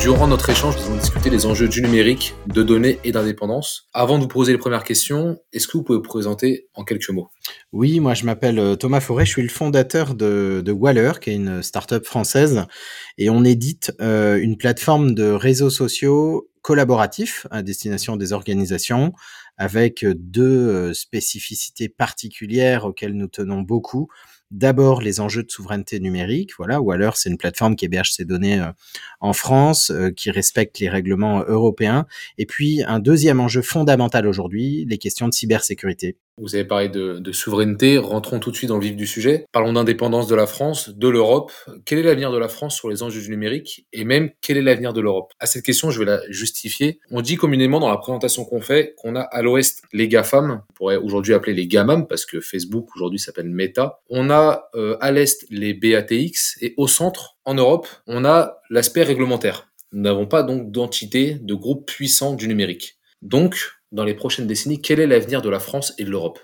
durant notre échange, nous allons discuter des enjeux du numérique, de données et d'indépendance. Avant de vous poser les premières questions, est-ce que vous pouvez vous présenter en quelques mots? Oui, moi je m'appelle euh, Thomas Forêt, je suis le fondateur de, Waller, qui est une start-up française, et on édite euh, une plateforme de réseaux sociaux collaboratifs à destination des organisations, avec deux euh, spécificités particulières auxquelles nous tenons beaucoup d'abord les enjeux de souveraineté numérique, voilà, ou alors c'est une plateforme qui héberge ses données euh, en France, euh, qui respecte les règlements européens, et puis un deuxième enjeu fondamental aujourd'hui, les questions de cybersécurité. Vous avez parlé de, souveraineté, rentrons tout de suite dans le vif du sujet. Parlons d'indépendance de la France, de l'Europe. Quel est l'avenir de la France sur les enjeux du numérique et même quel est l'avenir de l'Europe? À cette question, je vais la justifier. On dit communément dans la présentation qu'on fait qu'on a à l'ouest les GAFAM, on pourrait aujourd'hui appeler les GAMAM parce que Facebook aujourd'hui s'appelle Meta. On a euh, à l'est les BATX et au centre, en Europe, on a l'aspect réglementaire. Nous n'avons pas donc d'entité, de groupe puissant du numérique. Donc, dans les prochaines décennies, quel est l'avenir de la France et de l'Europe?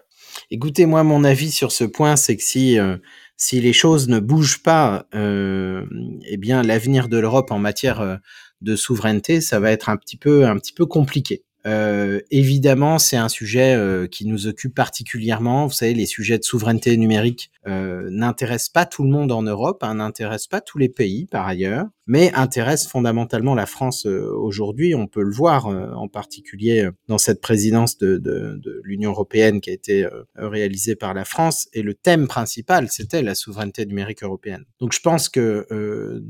Écoutez, moi, mon avis sur ce point, c'est que si, euh, si les choses ne bougent pas, euh, eh bien, l'avenir de l'Europe en matière euh, de souveraineté, ça va être un petit peu, un petit peu compliqué. Évidemment, c'est un sujet qui nous occupe particulièrement. Vous savez, les sujets de souveraineté numérique euh, n'intéressent pas tout le monde en Europe, hein, n'intéressent pas tous les pays par ailleurs, mais intéressent fondamentalement la France aujourd'hui. On peut le voir en particulier dans cette présidence de, de, de l'Union européenne qui a été réalisée par la France. Et le thème principal, c'était la souveraineté numérique européenne. Donc je pense que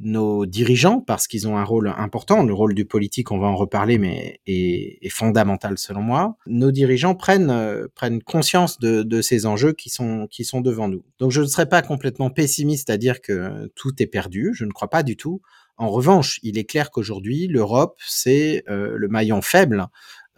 nos dirigeants, parce qu'ils ont un rôle important, le rôle du politique, on va en reparler, mais est, est fondamentale selon moi, nos dirigeants prennent, euh, prennent conscience de, de, ces enjeux qui sont, qui sont devant nous. Donc je ne serais pas complètement pessimiste à dire que tout est perdu, je ne crois pas du tout. En revanche, il est clair qu'aujourd'hui, l'Europe, c'est euh, le maillon faible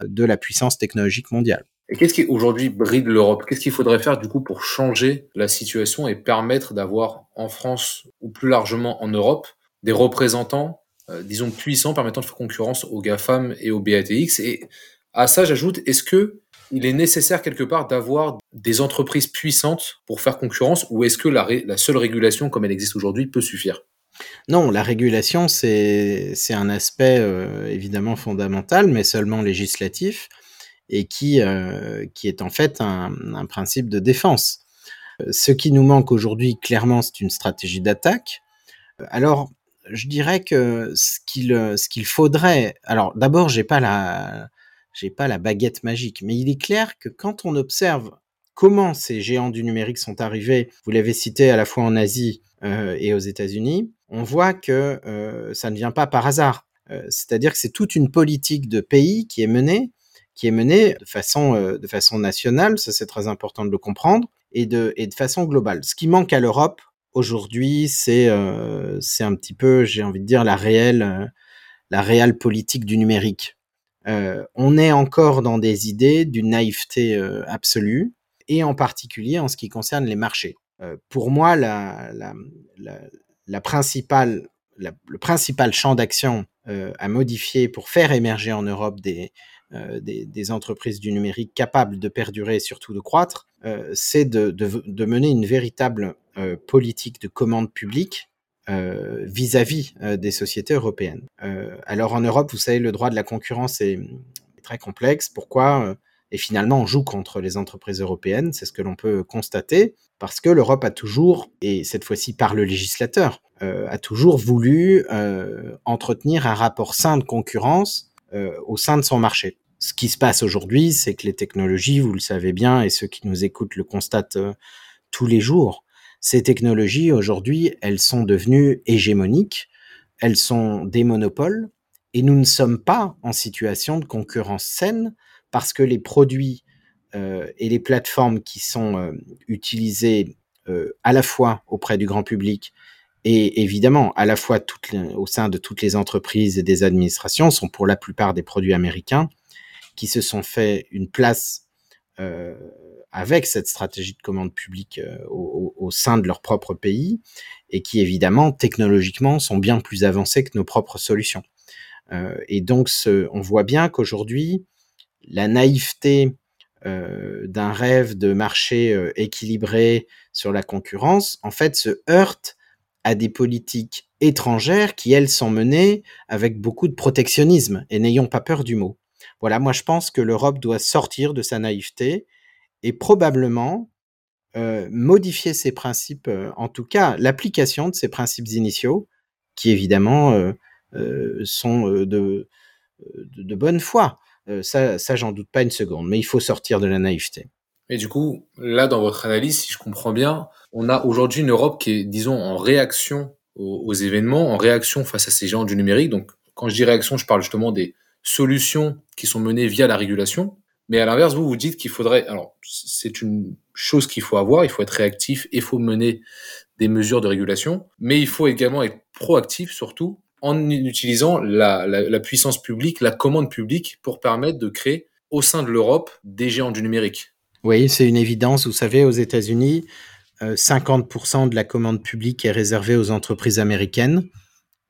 de la puissance technologique mondiale. Et qu'est-ce qui aujourd'hui bride l'Europe? Qu'est-ce qu'il faudrait faire du coup pour changer la situation et permettre d'avoir en France ou plus largement en Europe des représentants euh, disons, puissants permettant de faire concurrence aux GAFAM et aux BATX. Et à ça, j'ajoute, est-ce que il est nécessaire quelque part d'avoir des entreprises puissantes pour faire concurrence ou est-ce que la, seule régulation comme elle existe aujourd'hui peut suffire? Non, la régulation, c'est un aspect euh, évidemment fondamental, mais seulement législatif et qui, euh, qui est en fait un, principe de défense. Euh, ce qui nous manque aujourd'hui, clairement, c'est une stratégie d'attaque. Alors, je dirais que ce qu'il ce qu'il faudrait, alors d'abord j'ai pas la j'ai pas la baguette magique, mais il est clair que quand on observe comment ces géants du numérique sont arrivés, vous l'avez cité à la fois en Asie euh, et aux États-Unis, on voit que euh, ça ne vient pas par hasard. Euh, C'est-à-dire que c'est toute une politique de pays qui est menée, qui est menée de façon euh, de façon nationale, ça c'est très important de le comprendre, et de et de façon globale. Ce qui manque à l'Europe, aujourd'hui, c'est euh, un petit peu, j'ai envie de dire, la réelle, euh, la réelle politique du numérique. Euh, on est encore dans des idées d'une naïveté euh, absolue, et en particulier en ce qui concerne les marchés. Euh, pour moi, la, principale, le principal champ d'action à modifier pour faire émerger en Europe des, entreprises du numérique capables de perdurer et surtout de croître, c'est de, mener une véritable politique de commande publique vis-à-vis -vis, des sociétés européennes. alors en Europe, vous savez, le droit de la concurrence est, très complexe. Pourquoi et finalement, on joue contre les entreprises européennes, c'est ce que l'on peut constater, parce que l'Europe a toujours, et cette fois-ci par le législateur, euh, a toujours voulu euh, entretenir un rapport sain de concurrence euh, au sein de son marché. Ce qui se passe aujourd'hui, c'est que les technologies, vous le savez bien, et ceux qui nous écoutent le constatent euh, tous les jours, ces technologies, aujourd'hui, elles sont devenues hégémoniques, elles sont des monopoles, et nous ne sommes pas en situation de concurrence saine parce que les produits euh, et les plateformes qui sont euh, utilisées euh, à la fois auprès du grand public et évidemment, à la fois au sein de toutes les entreprises et des administrations, sont pour la plupart des produits américains qui se sont fait une place euh, avec cette stratégie de commande publique euh, au, sein de leur propre pays et qui évidemment technologiquement sont bien plus avancés que nos propres solutions. Euh, et donc, on voit bien qu'aujourd'hui, la naïveté euh, d'un rêve de marché équilibré sur la concurrence, en fait, se heurte à des politiques étrangères qui, elles, sont menées avec beaucoup de protectionnisme. Et n'ayons pas peur du mot. Voilà, moi je pense que l'Europe doit sortir de sa naïveté et probablement euh, modifier ses principes, euh, en tout cas l'application de ses principes initiaux, qui évidemment euh, sont de, de, bonne foi. ça, ça j'en doute pas une seconde, mais il faut sortir de la naïveté. Et du coup, là, dans votre analyse, si je comprends bien, on a aujourd'hui une Europe qui est, disons, en réaction aux, événements, en réaction face à ces géants du numérique. Donc, quand je dis réaction, je parle justement des solutions qui sont menées via la régulation. Mais à l'inverse, vous, vous dites qu'il faudrait, alors, c'est une chose qu'il faut avoir, il faut être réactif et il faut mener des mesures de régulation, mais il faut également être proactif, surtout, en utilisant la, puissance publique, la commande publique pour permettre de créer au sein de l'Europe des géants du numérique. Oui, c'est une évidence. Vous savez, aux États-Unis, 50% euh, de la commande publique est réservée aux entreprises américaines.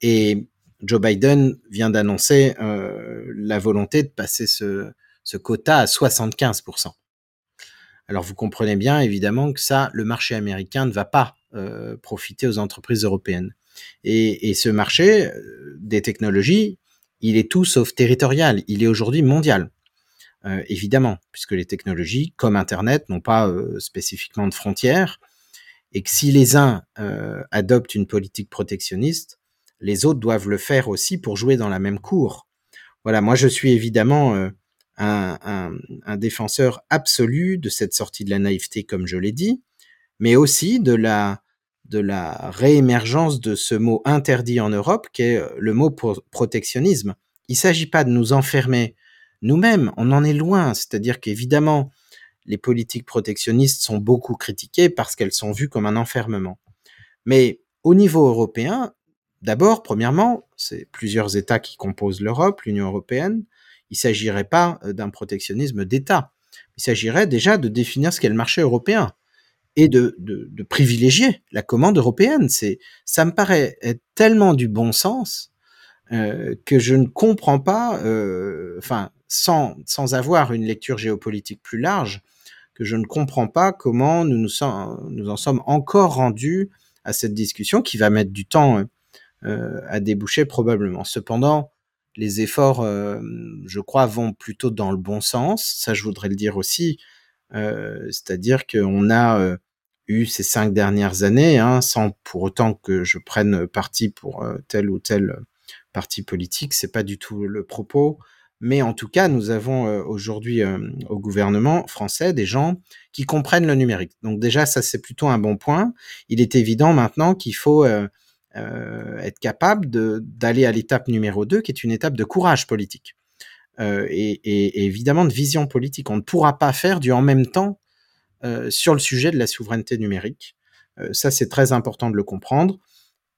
Et Joe Biden vient d'annoncer euh, la volonté de passer ce, quota à 75%. Alors vous comprenez bien évidemment que ça, le marché américain ne va pas euh, profiter aux entreprises européennes. Et, ce marché des technologies, il est tout sauf territorial, il est aujourd'hui mondial. Euh, évidemment, puisque les technologies, comme Internet, n'ont pas euh, spécifiquement de frontières, et que si les uns euh, adoptent une politique protectionniste, les autres doivent le faire aussi pour jouer dans la même cour. Voilà, moi je suis évidemment un, défenseur absolu de cette sortie de la naïveté, comme je l'ai dit, mais aussi de la, de la réémergence de ce mot interdit en Europe, qui est le mot protectionnisme. Il ne s'agit pas de nous enfermer nous-mêmes, on en est loin. C'est-à-dire qu'évidemment, les politiques protectionnistes sont beaucoup critiquées parce qu'elles sont vues comme un enfermement. Mais au niveau européen, d'abord, premièrement, c'est plusieurs États qui composent l'Europe, l'Union européenne. Il ne s'agirait pas euh, d'un protectionnisme d'État. Il s'agirait déjà de définir ce qu'est le marché européen et de, privilégier la commande européenne. C'est, ça me paraît être tellement du bon sens euh, que je ne comprends pas. Euh, enfin, sans, sans avoir une lecture géopolitique plus large, que je ne comprends pas comment nous nous, en sommes encore rendus à cette discussion qui va mettre du temps à déboucher probablement. Cependant, les efforts, euh, je crois, vont plutôt dans le bon sens. Ça, je voudrais le dire aussi. Euh, C'est-à-dire qu'on a euh, eu ces cinq dernières années, hein, sans pour autant que je prenne parti pour tel ou tel parti politique, c'est pas du tout le propos. Mais en tout cas, nous avons aujourd'hui au gouvernement français des gens qui comprennent le numérique. Donc déjà, ça c'est plutôt un bon point. Il est évident maintenant qu'il faut euh, être capable d'aller à l'étape numéro 2, qui est une étape de courage politique. Et, et, évidemment de vision politique. On ne pourra pas faire du en même temps sur le sujet de la souveraineté numérique. ça, c'est très important de le comprendre.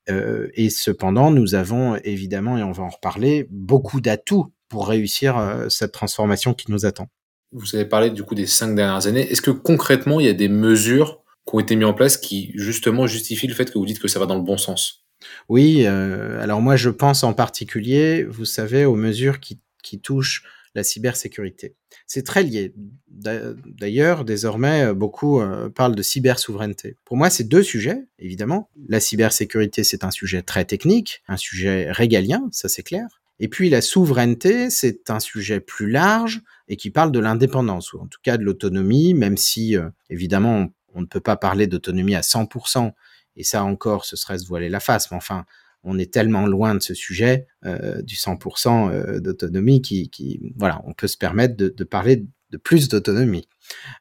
et cependant, nous avons évidemment, et on va en reparler, beaucoup d'atouts pour réussir euh, cette transformation qui nous attend. Vous avez parlé du coup des cinq dernières années. Est-ce que concrètement, il y a des mesures qui ont été mises en place qui justement justifient le fait que vous dites que ça va dans le bon sens? Oui, euh, alors moi je pense en particulier, vous savez, aux mesures qui, qui touchent la cybersécurité. C'est très lié. D'ailleurs, désormais, euh, beaucoup parlent de cybersouveraineté. Pour moi, c'est deux sujets, évidemment. La cybersécurité, c'est un sujet très technique, un sujet régalien, ça c'est clair. Et puis la souveraineté, c'est un sujet plus large et qui parle de l'indépendance, ou en tout cas de l'autonomie, même si euh, évidemment on, ne peut pas parler d'autonomie à 100%, et ça encore, ce serait se voiler la face, mais enfin, on est tellement loin de ce sujet euh, du 100% euh, d'autonomie qui, voilà, peut se permettre de, parler de plus d'autonomie.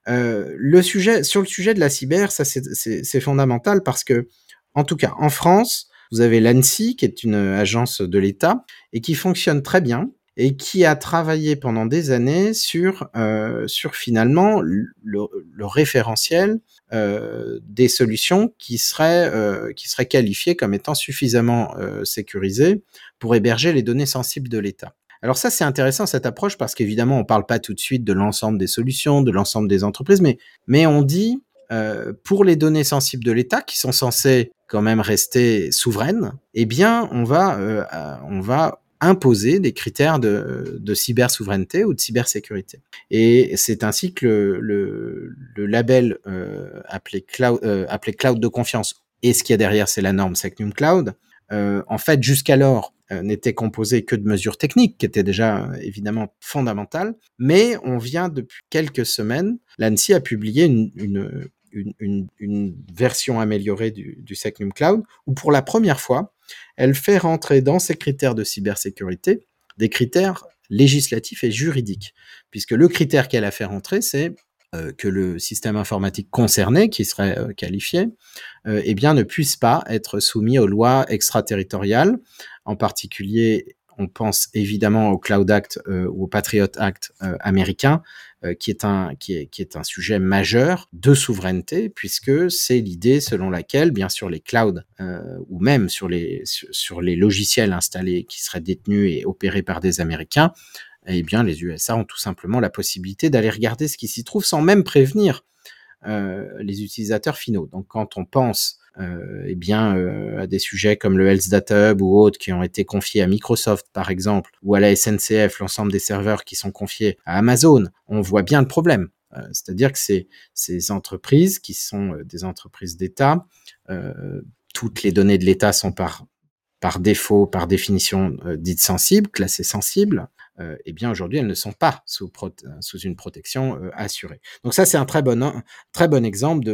Euh, sur le sujet de la cyber, ça c'est fondamental parce que, en tout cas, en France, vous avez l'ANSI, qui est une agence de l'État, et qui fonctionne très bien, et qui a travaillé pendant des années sur, euh, sur finalement le, le référentiel euh, des solutions qui seraient, euh, qui seraient qualifiées comme étant suffisamment euh, sécurisées pour héberger les données sensibles de l'État. Alors ça, c'est intéressant cette approche parce qu'évidemment, on parle pas tout de suite de l'ensemble des solutions, de l'ensemble des entreprises, mais, mais on dit euh, pour les données sensibles de l'État qui sont censées quand même rester souveraines, eh bien, on va, euh, on va imposer des critères de, de cyber-souveraineté ou de cybersécurité. Et c'est ainsi que le, le, le label euh, appelé, cloud, euh, appelé Cloud de confiance, et ce qu'il y a derrière, c'est la norme Secnum Cloud, en fait, jusqu'alors, n'était composé que de mesures techniques, qui étaient déjà évidemment fondamentales. Mais on vient depuis quelques semaines, l'ANSI a publié une, une, une, une version améliorée du, du Secnum Cloud, où pour la première fois, elle fait rentrer dans ses critères de cybersécurité des critères législatifs et juridiques, puisque le critère qu'elle a fait rentrer, c'est euh, que le système informatique concerné, qui serait euh, qualifié, euh, eh ne puisse pas être soumis aux lois extraterritoriales, en particulier on pense évidemment au Cloud Act euh, ou au Patriot Act euh, américain, euh, qui, est un, sujet majeur de souveraineté, puisque c'est l'idée selon laquelle, bien sûr, les clouds ou même sur les, sur, les logiciels installés qui seraient détenus et opérés par des Américains, eh bien, les USA ont tout simplement la possibilité d'aller regarder ce qui s'y trouve sans même prévenir les utilisateurs finaux. Donc, quand on pense eh bien, euh, à des sujets comme le Health Data Hub ou autres qui ont été confiés à Microsoft, par exemple, ou à la SNCF, l'ensemble des serveurs qui sont confiés à Amazon, on voit bien le problème. Euh, c'est-à-dire que ces, ces entreprises qui sont euh, des entreprises d'État, toutes les données de l'État sont par par défaut, par définition dites sensibles, classées sensibles, euh, eh bien aujourd'hui elles ne sont pas sous, sous une protection euh, assurée. Donc ça c'est un très bon, exemple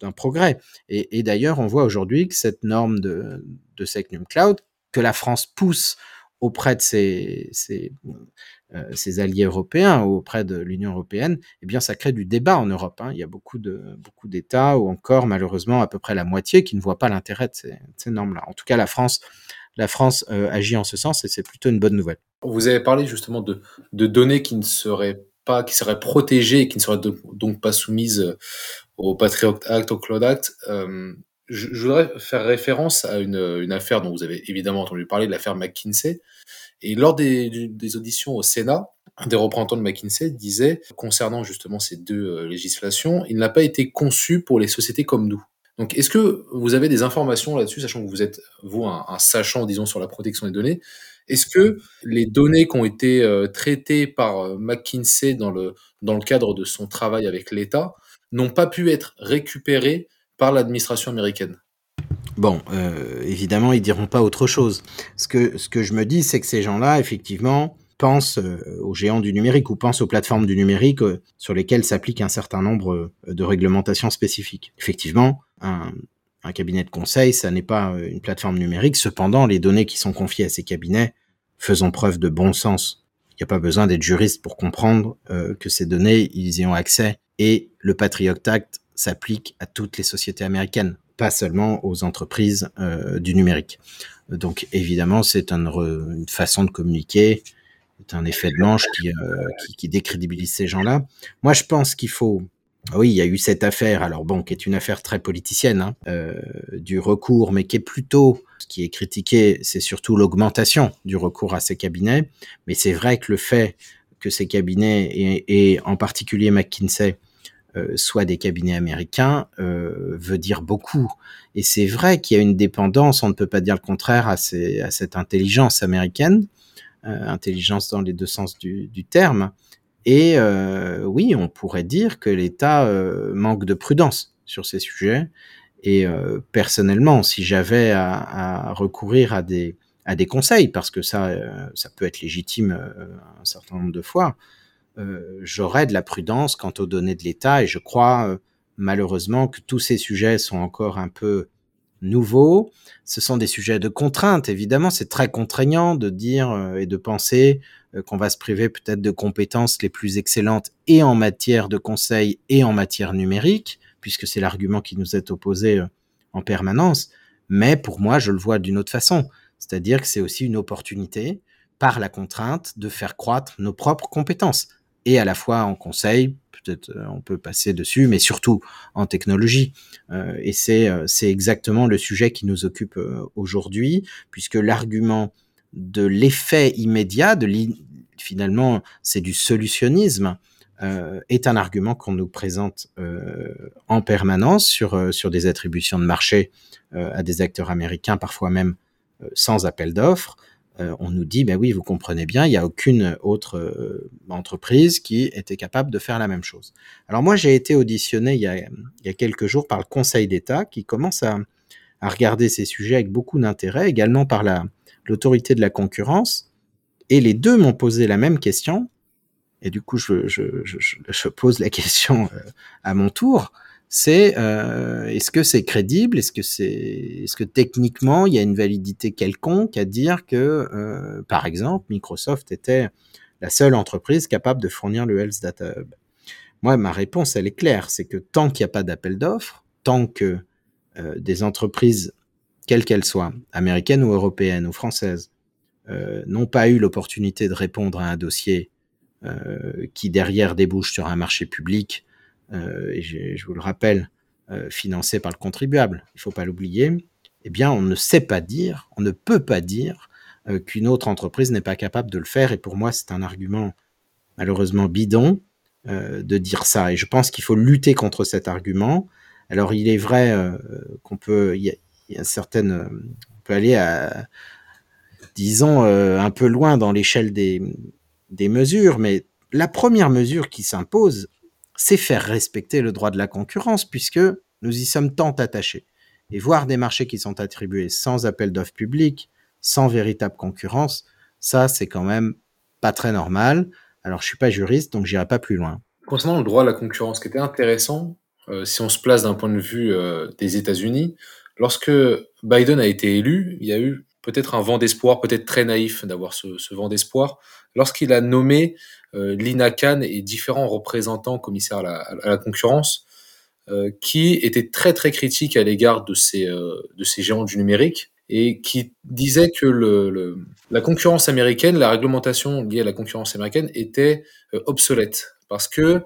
d'un progrès. Et, d'ailleurs on voit aujourd'hui que cette norme de, de Secnum Cloud que la France pousse auprès de ses, euh, alliés européens, auprès de l'Union européenne, eh bien, ça crée du débat en Europe. Hein. Il y a beaucoup d'États ou encore malheureusement à peu près la moitié qui ne voient pas l'intérêt de ces, normes-là. En tout cas, la France, euh, agit en ce sens et c'est plutôt une bonne nouvelle. Vous avez parlé justement de, données qui ne seraient pas, qui seraient protégées et qui ne seraient donc pas soumises euh, au Patriot Act, au Cloud Act. Euh, je, voudrais faire référence à une, affaire dont vous avez évidemment entendu parler, l'affaire McKinsey. Et lors des, auditions au Sénat, des représentants de McKinsey disait, concernant justement ces deux euh, législations, il n'a pas été conçu pour les sociétés comme nous. Donc, est-ce que vous avez des informations là-dessus, sachant que vous êtes, vous, un, sachant, disons, sur la protection des données? Est-ce que les données qui ont été euh, traitées par euh, McKinsey dans le, cadre de son travail avec l'État n'ont pas pu être récupérées par l'administration américaine? Bon, euh, évidemment, ils diront pas autre chose. Ce que, ce que je me dis, c'est que ces gens-là, effectivement, pensent aux géants du numérique ou pensent aux plateformes du numérique sur lesquelles s'applique un certain nombre de réglementations spécifiques. Effectivement, un cabinet de conseil, ça n'est pas euh, une plateforme numérique. Cependant, les données qui sont confiées à ces cabinets faisant preuve de bon sens. Il n'y a pas besoin d'être juriste pour comprendre euh, que ces données, ils y ont accès. Et le Patriot Act s'applique à toutes les sociétés américaines pas seulement aux entreprises euh, du numérique. Donc évidemment, c'est une, façon de communiquer, c'est un effet de manche qui décrédibilise ces gens-là. Moi, je pense qu'il faut... Oui, il y a eu cette affaire, alors bon, qui est une affaire très politicienne, hein, euh, du recours, mais qui est plutôt, ce qui est critiqué, c'est surtout l'augmentation du recours à ces cabinets. Mais c'est vrai que le fait que ces cabinets, et, en particulier McKinsey, euh, soit des cabinets américains euh, veut dire beaucoup. Et c'est vrai qu'il y a une dépendance, on ne peut pas dire le contraire, à, cette intelligence américaine, intelligence dans les deux sens du terme. Et euh, oui, on pourrait dire que l'État euh, manque de prudence sur ces sujets. Et euh, personnellement, si j'avais à, recourir à des, conseils, parce que ça, peut être légitime un certain nombre de fois, j'aurais de la prudence quant aux données de l'État et je crois malheureusement que tous ces sujets sont encore un peu nouveaux. Ce sont des sujets de contrainte, évidemment, c'est très contraignant de dire et de penser qu'on va se priver peut-être de compétences les plus excellentes et en matière de conseil et en matière numérique, puisque c'est l'argument qui nous est opposé en permanence. Mais pour moi, je le vois d'une autre façon, c'est-à-dire que c'est aussi une opportunité par la contrainte de faire croître nos propres compétences et à la fois en conseil, peut-être euh, on peut passer dessus, mais surtout en technologie. Euh, et euh, c'est exactement le sujet qui nous occupe aujourd'hui, puisque l'argument de l'effet immédiat, de finalement c'est du solutionnisme, euh, est un argument qu'on nous présente euh, en permanence sur, sur des attributions de marché euh, à des acteurs américains, parfois même sans appel d'offres euh, on nous dit, ben oui, vous comprenez bien, il n'y a aucune autre euh, entreprise qui était capable de faire la même chose. Alors moi, j'ai été auditionné il y, a, il y, a, quelques jours par le Conseil d'État qui commence à, à regarder ces sujets avec beaucoup d'intérêt, également par la l'autorité de la concurrence. Et les deux m'ont posé la même question. Et du coup, je, pose la question euh, à mon tour. C'est euh, est-ce que c'est crédible? Est-ce que techniquement il y a une validité quelconque à dire que, euh, par exemple, Microsoft était la seule entreprise capable de fournir le Health Data Hub? Moi, ma réponse, elle est claire, c'est que tant qu'il n'y a pas d'appel d'offres, tant que des entreprises, quelles qu'elles soient, américaines ou européennes ou françaises, euh, n'ont pas eu l'opportunité de répondre à un dossier euh, qui derrière débouche sur un marché public, et je, vous le rappelle, financé par le contribuable, il ne faut pas l'oublier, eh bien on ne sait pas dire, on ne peut pas dire qu'une autre entreprise n'est pas capable de le faire, et pour moi c'est un argument malheureusement bidon de dire ça, et je pense qu'il faut lutter contre cet argument, alors il est vrai euh, qu'on peut, y a certaines, euh, on peut aller à, disons, euh, un peu loin dans l'échelle des, mesures, mais la première mesure qui s'impose, c'est faire respecter le droit de la concurrence, puisque nous y sommes tant attachés. Et voir des marchés qui sont attribués sans appel d'offres public, sans véritable concurrence, ça, c'est quand même pas très normal. Alors, je suis pas juriste, donc j'irai pas plus loin. Concernant le droit à la concurrence, ce qui était intéressant, euh, si on se place d'un point de vue des États-Unis, lorsque Biden a été élu, il y a eu peut-être un vent d'espoir, peut-être très naïf d'avoir ce, vent d'espoir, lorsqu'il a nommé euh, Lina Khan et différents représentants commissaires à la, concurrence, euh, qui étaient très très critiques à l'égard de ces, euh, de ces géants du numérique et qui disaient que la concurrence américaine, la réglementation liée à la concurrence américaine était obsolète. Parce que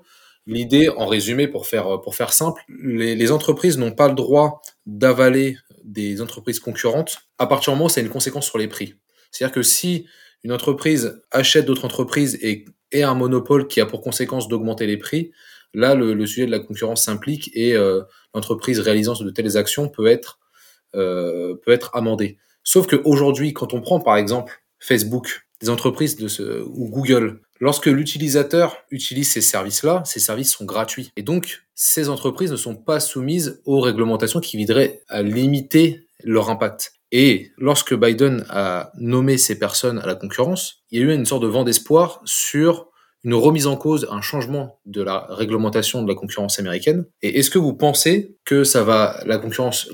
L'idée, en résumé, pour faire, pour faire simple, les, entreprises n'ont pas le droit d'avaler des entreprises concurrentes à partir du moment où c'est une conséquence sur les prix. C'est-à-dire que si une entreprise achète d'autres entreprises et est un monopole qui a pour conséquence d'augmenter les prix, là, le, le, sujet de la concurrence s'implique et euh, l'entreprise réalisant de telles actions peut être, euh, peut être amendée. Sauf qu'aujourd'hui, quand on prend par exemple Facebook, des entreprises de ce, ou Google, lorsque l'utilisateur utilise ces services-là, ces services sont gratuits. Et donc, ces entreprises ne sont pas soumises aux réglementations qui viseraient à limiter leur impact. Et lorsque Biden a nommé ces personnes à la concurrence, il y a eu une sorte de vent d'espoir sur une remise en cause, un changement de la réglementation de la concurrence américaine. Et est-ce que vous pensez que ça va, la concurrence,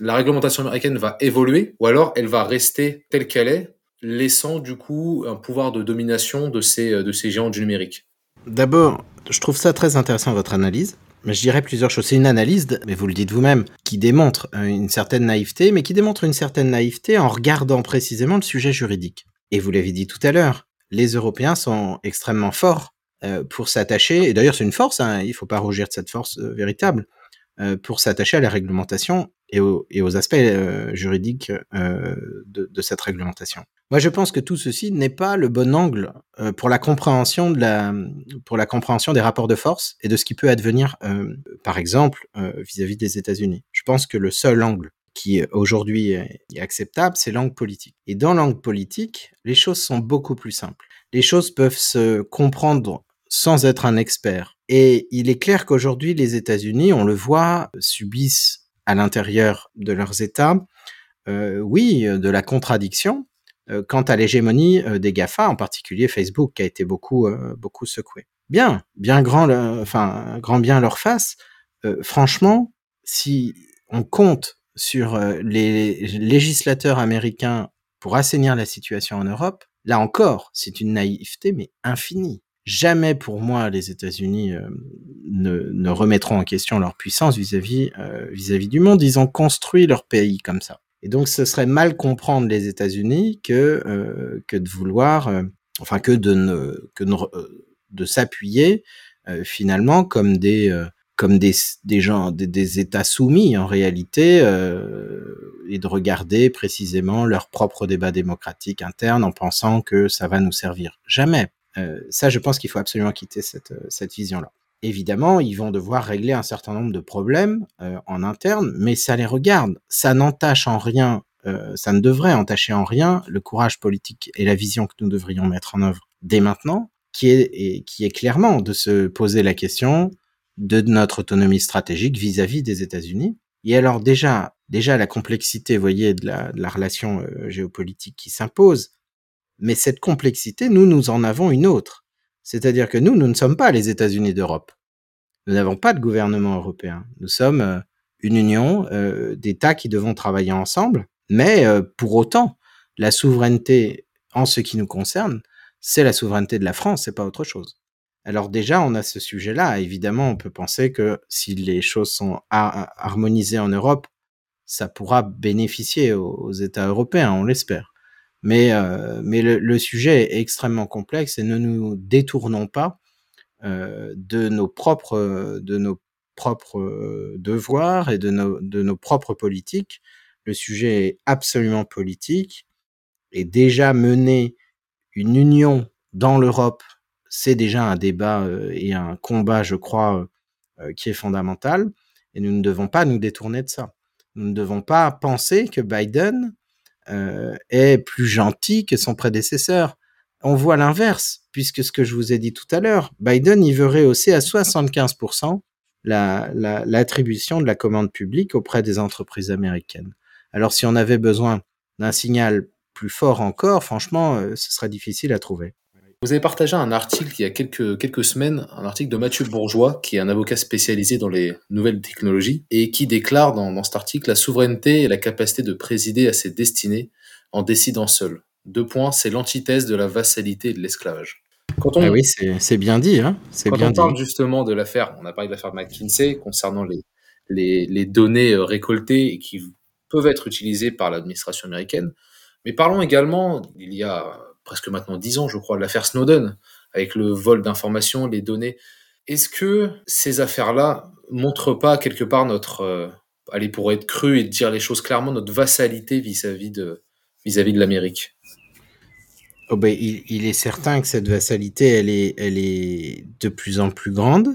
la réglementation américaine va évoluer ou alors elle va rester telle qu'elle est laissant du coup un pouvoir de domination de ces, de ces géants du numérique D'abord, je trouve ça très intéressant votre analyse. Mais je dirais plusieurs choses. C'est une analyse, mais vous le dites vous-même, qui démontre une certaine naïveté, mais qui démontre une certaine naïveté en regardant précisément le sujet juridique. Et vous l'avez dit tout à l'heure, les Européens sont extrêmement forts euh, pour s'attacher, et d'ailleurs c'est une force, hein, il ne faut pas rougir de cette force euh, véritable, euh, pour s'attacher à la réglementation et aux, aspects euh, juridiques euh, de, cette réglementation. Moi, je pense que tout ceci n'est pas le bon angle euh, pour la compréhension des rapports de force et de ce qui peut advenir, par exemple, vis-à-vis -vis des États-Unis. Je pense que le seul angle qui aujourd'hui est acceptable, c'est l'angle politique. Et dans l'angle politique, les choses sont beaucoup plus simples. Les choses peuvent se comprendre sans être un expert. Et il est clair qu'aujourd'hui, les États-Unis, on le voit, subissent à l'intérieur de leurs États, euh, oui, de la contradiction euh, quant à l'hégémonie euh, des GAFA, en particulier Facebook, qui a été beaucoup, euh, beaucoup secoué. Bien, bien grand, enfin, grand bien leur face. Euh, franchement, si on compte sur euh, les législateurs américains pour assainir la situation en Europe, là encore, c'est une naïveté, mais infinie jamais pour moi les États-Unis euh, ne, remettront en question leur puissance vis-à-vis euh, vis-à-vis du monde. Ils ont construit leur pays comme ça. Et donc ce serait mal comprendre les États-Unis que euh, que de vouloir, enfin que de ne que de, s'appuyer finalement comme des comme des, des gens, des, États soumis en réalité, et de regarder précisément leur propre débat démocratique interne en pensant que ça va nous servir. Jamais. Euh, ça, je pense qu'il faut absolument quitter cette, euh, cette vision-là. Évidemment, ils vont devoir régler un certain nombre de problèmes euh, en interne, mais ça les regarde. Ça n'entache en rien, euh, ça ne devrait entacher en rien le courage politique et la vision que nous devrions mettre en œuvre dès maintenant, qui est, qui est clairement de se poser la question de notre autonomie stratégique vis-à-vis -vis des États-Unis. Et alors déjà, déjà la complexité, voyez, de la, de la relation euh, géopolitique qui s'impose. Mais cette complexité, nous, nous en avons une autre. C'est-à-dire que nous, nous ne sommes pas les États-Unis d'Europe. Nous n'avons pas de gouvernement européen. Nous sommes euh, une union euh, d'États qui devons travailler ensemble. Mais euh, pour autant, la souveraineté, en ce qui nous concerne, c'est la souveraineté de la France, c'est pas autre chose. Alors déjà, on a ce sujet-là. Évidemment, on peut penser que si les choses sont harmonisées en Europe, ça pourra bénéficier aux, États européens, on l'espère. Mais, euh, mais le, sujet est extrêmement complexe et ne nous détournons pas euh, de nos propres, de nos propres devoirs et de nos, de nos propres politiques. Le sujet est absolument politique et déjà mener une union dans l'Europe, c'est déjà un débat euh, et un combat, je crois, euh, qui est fondamental. Et nous ne devons pas nous détourner de ça. Nous ne devons pas penser que Biden euh, est plus gentil que son prédécesseur. On voit l'inverse, puisque ce que je vous ai dit tout à l'heure, Biden, il veut rehausser à 75% l'attribution la, de la commande publique auprès des entreprises américaines. Alors si on avait besoin d'un signal plus fort encore, franchement, ce serait difficile à trouver. Vous avez partagé un article il y a quelques, quelques semaines, un article de Mathieu Bourgeois, qui est un avocat spécialisé dans les nouvelles technologies, et qui déclare dans, dans cet article la souveraineté et la capacité de présider à ses destinées en décidant seul. Deux points, c'est l'antithèse de la vassalité et de l'esclavage. Quand on, ah oui, c'est bien dit. Hein quand bien on parle justement de l'affaire, on a parlé de l'affaire McKinsey concernant les, les, les, données euh, récoltées et qui peuvent être utilisées par l'administration américaine. Mais parlons également, il y a presque maintenant dix ans, je crois, l'affaire Snowden, avec le vol d'informations, les données. Est-ce que ces affaires-là montrent pas quelque part notre, euh, allez, pour être cru et dire les choses clairement, notre vassalité vis-à-vis de, vis-à-vis de l'Amérique? Oh ben, il, est certain que cette vassalité, elle est, elle est de plus en plus grande.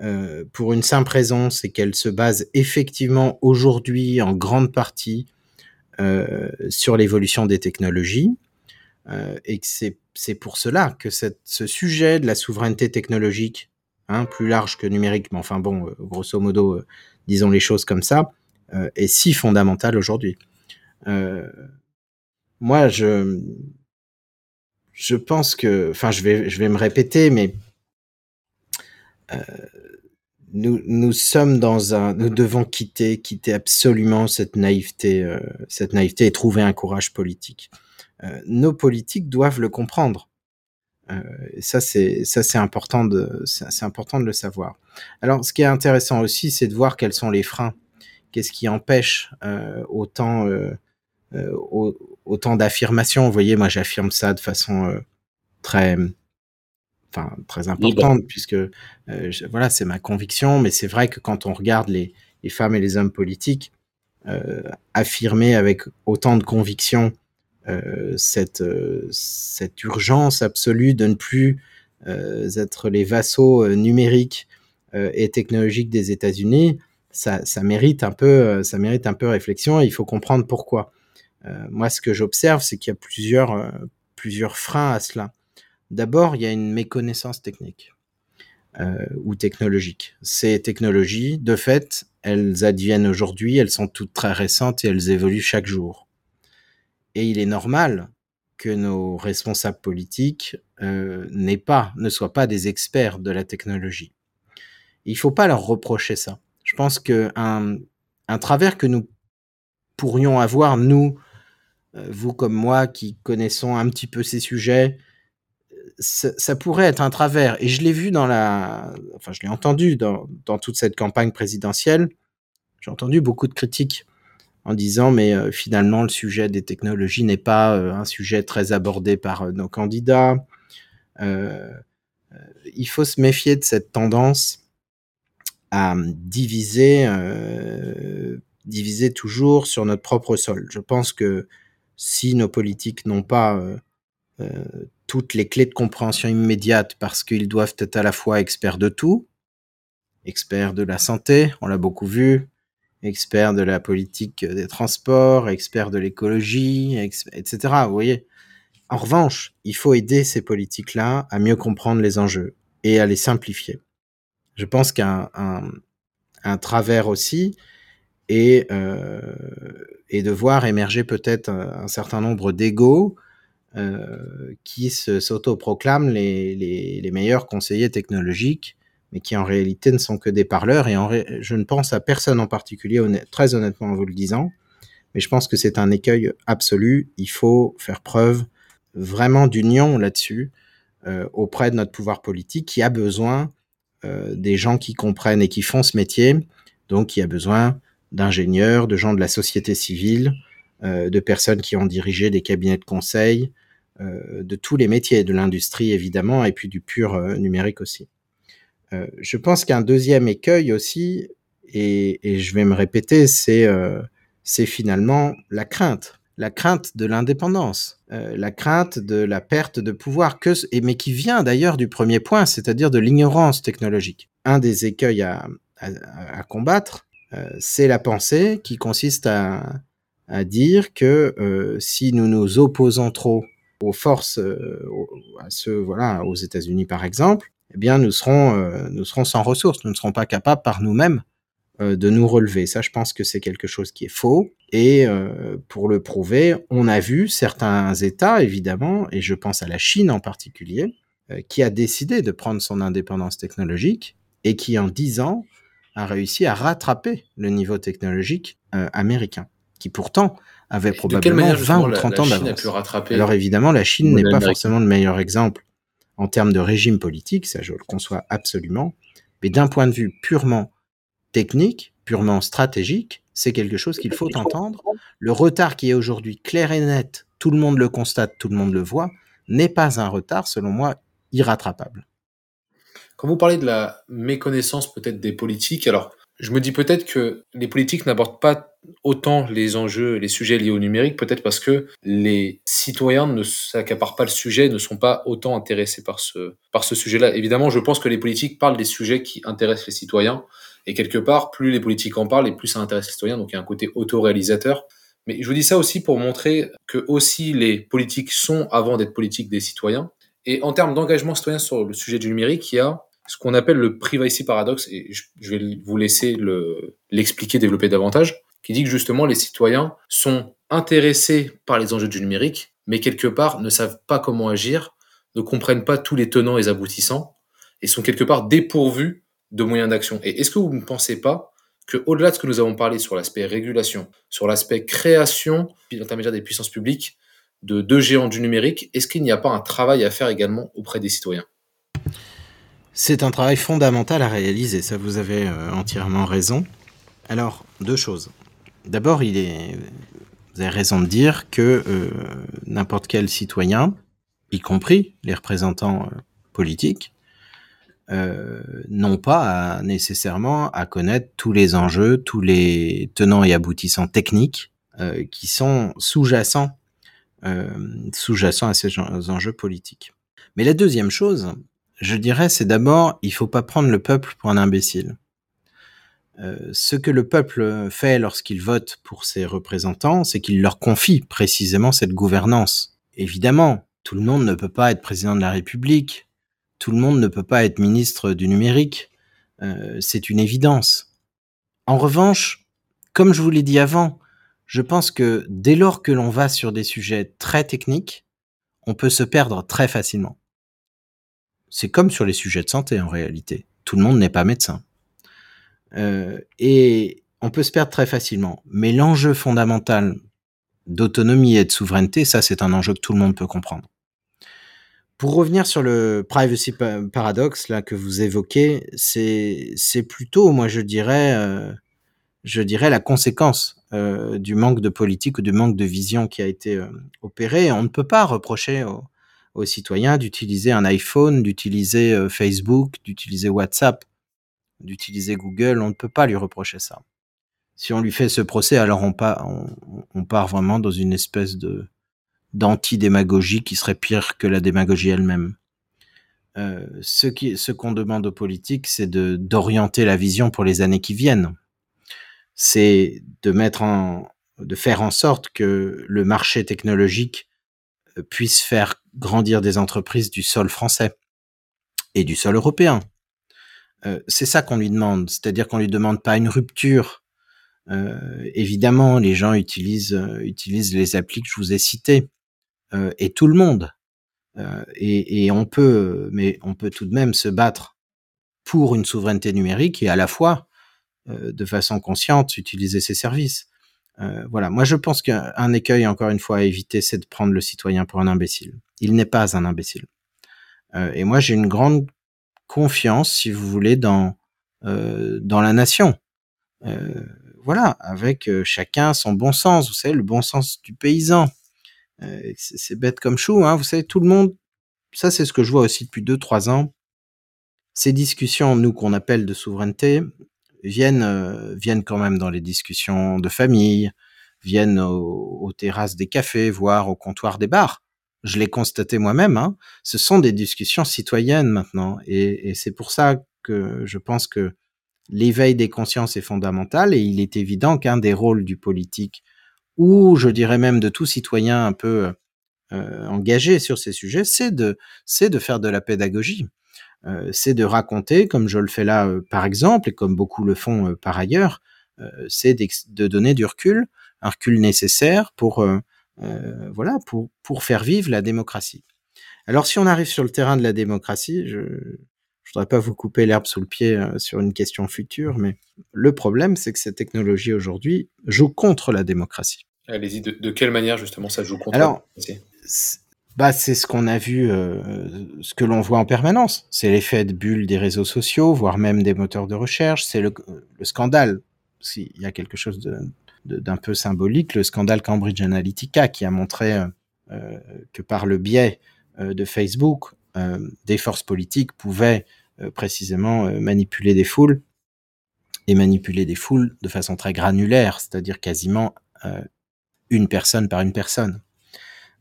Euh, pour une simple raison, c'est qu'elle se base effectivement aujourd'hui en grande partie euh, sur l'évolution des technologies. Euh, et que c'est pour cela que cette, ce sujet de la souveraineté technologique, hein, plus large que numérique, mais enfin bon, euh, grosso modo, euh, disons les choses comme ça, est si fondamental aujourd'hui. moi, je, je pense que, enfin, je vais, je vais me répéter, mais nous, nous sommes dans un, nous devons quitter, quitter absolument cette naïveté, cette naïveté et trouver un courage politique. Euh, nos politiques doivent le comprendre. Euh, ça, c'est ça, c'est important de c'est important de le savoir. Alors, ce qui est intéressant aussi, c'est de voir quels sont les freins. Qu'est-ce qui empêche euh, autant euh, autant d'affirmations? Vous voyez, moi, j'affirme ça de façon très enfin très importante puisque voilà, c'est ma conviction. Mais c'est vrai que quand on regarde les les femmes et les hommes politiques affirmer avec autant de conviction cette, euh, cette urgence absolue de ne plus euh, être les vassaux numériques et technologiques des États-Unis, ça, ça, mérite un peu, ça mérite un peu réflexion. Et il faut comprendre pourquoi. moi, ce que j'observe, c'est qu'il y a plusieurs, plusieurs freins à cela. D'abord, il y a une méconnaissance technique euh, ou technologique. Ces technologies, de fait, elles adviennent aujourd'hui, elles sont toutes très récentes et elles évoluent chaque jour. Et il est normal que nos responsables politiques euh, pas, ne soient pas des experts de la technologie. Il faut pas leur reprocher ça. Je pense que un, un travers que nous pourrions avoir, nous, euh, vous comme moi, qui connaissons un petit peu ces sujets, ça, ça pourrait être un travers. Et je l'ai vu dans la, enfin, je l'ai entendu dans, dans toute cette campagne présidentielle. J'ai entendu beaucoup de critiques en disant mais euh, finalement le sujet des technologies n'est pas euh, un sujet très abordé par euh, nos candidats. il faut se méfier de cette tendance à diviser, diviser toujours sur notre propre sol. Je pense que si nos politiques n'ont pas toutes les clés de compréhension immédiate parce qu'ils doivent être à la fois experts de tout, experts de la santé, on l'a beaucoup vu, expert de la politique des transports, expert de l'écologie, etc. Vous voyez. En revanche, il faut aider ces politiques-là à mieux comprendre les enjeux et à les simplifier. Je pense qu'un un, un travers aussi, et, euh, et de voir émerger peut-être un, un certain nombre d'égaux euh, qui s'autoproclament les, les, les, meilleurs conseillers technologiques, mais qui en réalité ne sont que des parleurs. Et en je ne pense à personne en particulier, très honnêtement en vous le disant, mais je pense que c'est un écueil absolu. Il faut faire preuve vraiment d'union là-dessus euh, auprès de notre pouvoir politique qui a besoin euh, des gens qui comprennent et qui font ce métier, donc qui a besoin d'ingénieurs, de gens de la société civile, euh, de personnes qui ont dirigé des cabinets de conseil, de tous les métiers, de l'industrie évidemment, et puis du pur numérique aussi. Je pense qu'un deuxième écueil aussi, et, et, je vais me répéter, c'est c'est finalement la crainte, la crainte de l'indépendance, euh, la crainte de la perte de pouvoir, que, et, mais qui vient d'ailleurs du premier point, c'est-à-dire de l'ignorance technologique. Un des écueils à, à, à combattre, euh, c'est la pensée qui consiste à, à dire que euh, si nous nous opposons trop aux forces, euh, à voilà, aux États-Unis par exemple, eh bien nous serons, euh, nous serons sans ressources, nous ne serons pas capables par nous-mêmes euh, de nous relever. Ça, je pense que c'est quelque chose qui est faux. Et euh, pour le prouver, on a vu certains États, évidemment, et je pense à la Chine en particulier, euh, qui a décidé de prendre son indépendance technologique et qui, en dix ans, a réussi à rattraper le niveau technologique euh, américain, qui pourtant avait probablement 20 ou 30 ans d'avance. Alors évidemment, la Chine n'est pas forcément le meilleur exemple en termes de régime politique, ça je le conçois absolument, mais d'un point de vue purement technique, purement stratégique, c'est quelque chose qu'il faut entendre. Le retard qui est aujourd'hui clair et net, tout le monde le constate, tout le monde le voit, n'est pas un retard, selon moi, irrattrapable. Quand vous parlez de la méconnaissance peut-être des politiques, alors je me dis peut-être que les politiques n'abordent pas autant les enjeux, les sujets liés au numérique, peut-être parce que les citoyens ne s'accaparent pas le sujet, ne sont pas autant intéressés par ce, par ce sujet-là. Évidemment, je pense que les politiques parlent des sujets qui intéressent les citoyens, et quelque part, plus les politiques en parlent, et plus ça intéresse les citoyens, donc il y a un côté autoréalisateur. Mais je vous dis ça aussi pour montrer que aussi les politiques sont, avant d'être politiques, des citoyens. Et en termes d'engagement citoyen sur le sujet du numérique, il y a ce qu'on appelle le privacy paradox, et je vais vous laisser l'expliquer, développer davantage, qui dit que justement les citoyens sont intéressés par les enjeux du numérique, mais quelque part ne savent pas comment agir, ne comprennent pas tous les tenants et aboutissants, et sont quelque part dépourvus de moyens d'action. Et est-ce que vous ne pensez pas que au-delà de ce que nous avons parlé sur l'aspect régulation, sur l'aspect création, puis l'intermédiaire des puissances publiques, de deux géants du numérique, est-ce qu'il n'y a pas un travail à faire également auprès des citoyens? C'est un travail fondamental à réaliser, ça vous avez euh, entièrement raison. Alors, deux choses. D'abord, il est, vous avez raison de dire que euh, n'importe quel citoyen, y compris les représentants euh, politiques, euh, non pas nécessairement à connaître tous les enjeux, tous les tenants et aboutissants techniques qui sont sous-jacents sous-jacents à ces enjeux politiques. Mais la deuxième chose, je dirais, c'est d'abord, il faut pas prendre le peuple pour un imbécile. Euh, ce que le peuple fait lorsqu'il vote pour ses représentants, c'est qu'il leur confie précisément cette gouvernance. Évidemment, tout le monde ne peut pas être président de la République, tout le monde ne peut pas être ministre du numérique, euh, c'est une évidence. En revanche, comme je vous l'ai dit avant, je pense que dès lors que l'on va sur des sujets très techniques, on peut se perdre très facilement. C'est comme sur les sujets de santé en réalité. Tout le monde n'est pas médecin. Euh, et on peut se perdre très facilement. Mais l'enjeu fondamental d'autonomie et de souveraineté, ça c'est un enjeu que tout le monde peut comprendre. Pour revenir sur le privacy paradox là que vous évoquez, c'est plutôt, moi je dirais, euh, je dirais la conséquence euh, du manque de politique ou du manque de vision qui a été opéré. On ne peut pas reprocher aux, aux citoyens d'utiliser un iPhone, d'utiliser euh, Facebook, d'utiliser WhatsApp, d'utiliser Google. On ne peut pas lui reprocher ça. Si on lui fait ce procès, alors on, part, vraiment dans une espèce de d'anti-démagogie qui serait pire que la démagogie elle-même. Euh, ce qu'on demande aux politiques, c'est d'orienter la vision pour les années qui viennent. C'est de mettre en, de faire en sorte que le marché technologique puisse faire grandir des entreprises du sol français et du sol européen. Euh, c'est ça qu'on lui demande, c'est-à-dire qu'on lui demande pas une rupture évidemment, les gens utilisent utilisent les applis que je vous ai citées et tout le monde. Et, et, on peut, mais on peut tout de même se battre pour une souveraineté numérique et à la fois, de façon consciente, utiliser ces services. Euh, voilà, moi je pense qu'un écueil, encore une fois, à éviter, c'est de prendre le citoyen pour un imbécile. Il n'est pas un imbécile. Euh, et moi j'ai une grande confiance, si vous voulez, dans euh, dans la nation. voilà, avec chacun son bon sens. Vous savez, le bon sens du paysan. c'est bête comme chou, hein. Vous savez, tout le monde. Ça, c'est ce que je vois aussi depuis deux, trois ans. Ces discussions, nous qu'on appelle de souveraineté, viennent euh, viennent quand même dans les discussions de famille, viennent aux, terrasses des cafés, voire au comptoir des bars. Je l'ai constaté moi-même. Hein. Ce sont des discussions citoyennes maintenant, et, c'est pour ça que je pense que l'éveil des consciences est fondamental, et il est évident qu'un des rôles du politique, ou je dirais même de tout citoyen un peu euh, engagé sur ces sujets, c'est de c'est de faire de la pédagogie. Euh, c'est de raconter, comme je le fais là euh, par exemple, et comme beaucoup le font euh, par ailleurs, c'est de donner du recul, un recul nécessaire pour voilà pour pour faire vivre la démocratie. Alors si on arrive sur le terrain de la démocratie, je je voudrais pas vous couper l'herbe sous le pied sur une question future, mais le problème c'est que cette technologie aujourd'hui joue contre la démocratie. Allez-y, de, de, quelle manière justement ça joue contre Alors, la démocratie bah, c'est ce qu'on a vu, euh, ce que l'on voit en permanence. C'est l'effet de bulle des réseaux sociaux, voire même des moteurs de recherche. C'est le, le, scandale. S'il y a quelque chose d'un peu symbolique, le scandale Cambridge Analytica qui a montré euh, euh que par le biais de Facebook, des forces politiques pouvaient précisément manipuler des foules et manipuler des foules de façon très granulaire, c'est-à-dire quasiment une personne par une personne.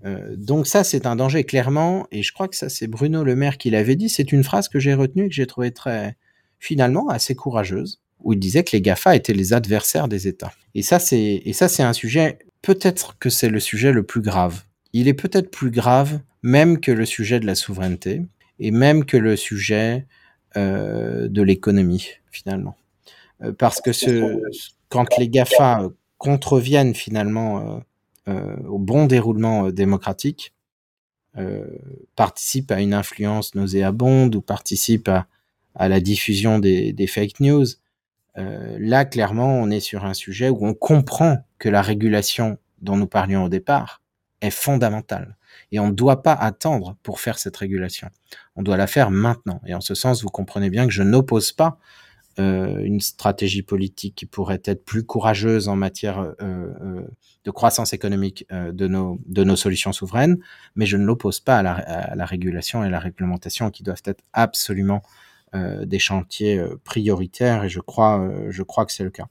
Euh, donc ça, c'est un danger clairement, et je crois que ça, c'est Bruno Le Maire qui l'avait dit. C'est une phrase que j'ai retenue et que j'ai trouvé très, finalement, assez courageuse, où il disait que les Gafa étaient les adversaires des États. Et ça, c'est et ça, c'est un sujet. Peut-être que c'est le sujet le plus grave. Il est peut-être plus grave même que le sujet de la souveraineté et même que le sujet euh, de l'économie finalement, euh, parce que quand les Gafa contreviennent finalement au bon déroulement euh, démocratique, euh, participe à une influence nauséabonde ou participe à, à la diffusion des, fake news, euh, là, clairement, on est sur un sujet où on comprend que la régulation dont nous parlions au départ est fondamentale. Et on ne doit pas attendre pour faire cette régulation. On doit la faire maintenant. Et en ce sens, vous comprenez bien que je n'oppose pas euh, une stratégie politique qui pourrait être plus courageuse en matière euh, euh, de croissance économique de, nos, de nos solutions souveraines, mais je ne l'oppose pas à la, régulation et la réglementation qui doivent être absolument des chantiers prioritaires et je crois, je crois que c'est le cas.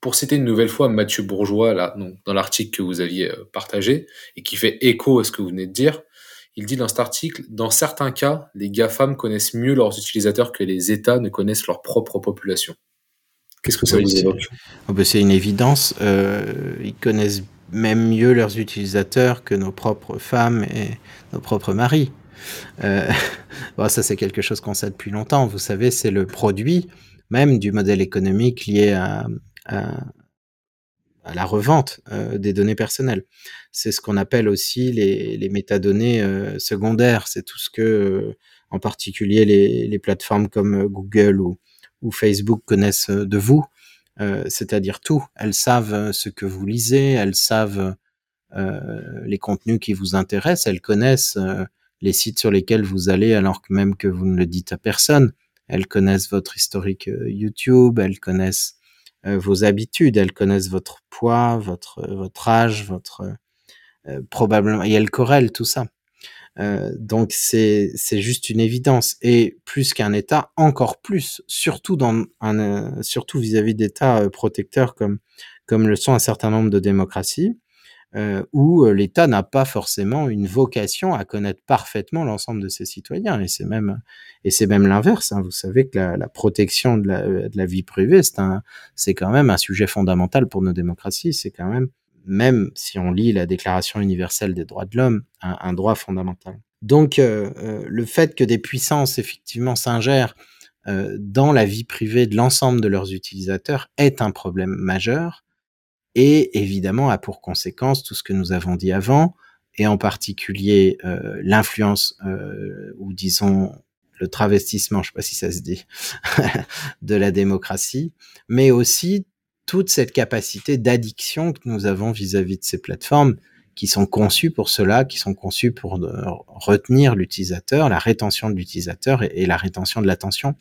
Pour citer une nouvelle fois Mathieu Bourgeois là, dans l'article que vous aviez partagé et qui fait écho à ce que vous venez de dire, il dit dans cet article, dans certains cas, les GAFAM connaissent mieux leurs utilisateurs que les États ne connaissent leur propre population. Qu'est-ce que ça vous évoque? Oh ben C'est une évidence. Euh, ils connaissent même mieux leurs utilisateurs que nos propres femmes et nos propres maris. Euh, bon, ça, c'est quelque chose qu'on sait depuis longtemps. Vous savez, c'est le produit même du modèle économique lié à, à, à la revente euh, des données personnelles. C'est ce qu'on appelle aussi les, les métadonnées euh, secondaires. C'est tout ce que, euh, en particulier, les, les, plateformes comme Google ou, ou Facebook connaissent de vous, c'est-à-dire tout. Elles savent ce que vous lisez, elles savent les contenus qui vous intéressent, elles connaissent les sites sur lesquels vous allez alors que même que vous ne le dites à personne. Elles connaissent votre historique YouTube, elles connaissent euh, vos habitudes, elles connaissent votre poids, votre votre âge, votre euh, probablement et elles corrèlent tout ça. Euh, donc c'est c'est juste une évidence. Et plus qu'un État, encore plus, surtout dans un euh, surtout vis-à-vis d'États protecteurs comme comme le sont un certain nombre de démocraties euh, où euh, l'État n'a pas forcément une vocation à connaître parfaitement l'ensemble de ses citoyens. Et c'est même, et c'est même l'inverse. Hein. Vous savez que la, la protection de la, de la, vie privée, c'est un, c'est quand même un sujet fondamental pour nos démocraties. C'est quand même, même si on lit la Déclaration universelle des droits de l'homme, un, un, droit fondamental. Donc, euh, euh, le fait que des puissances effectivement s'ingèrent euh, dans la vie privée de l'ensemble de leurs utilisateurs est un problème majeur et évidemment a pour conséquence tout ce que nous avons dit avant, et en particulier euh, l'influence, euh, ou disons le travestissement, je ne sais pas si ça se dit, de la démocratie, mais aussi toute cette capacité d'addiction que nous avons vis-à-vis de ces plateformes qui sont conçues pour cela, qui sont conçues pour retenir l'utilisateur, la rétention de l'utilisateur et, la rétention de l'attention,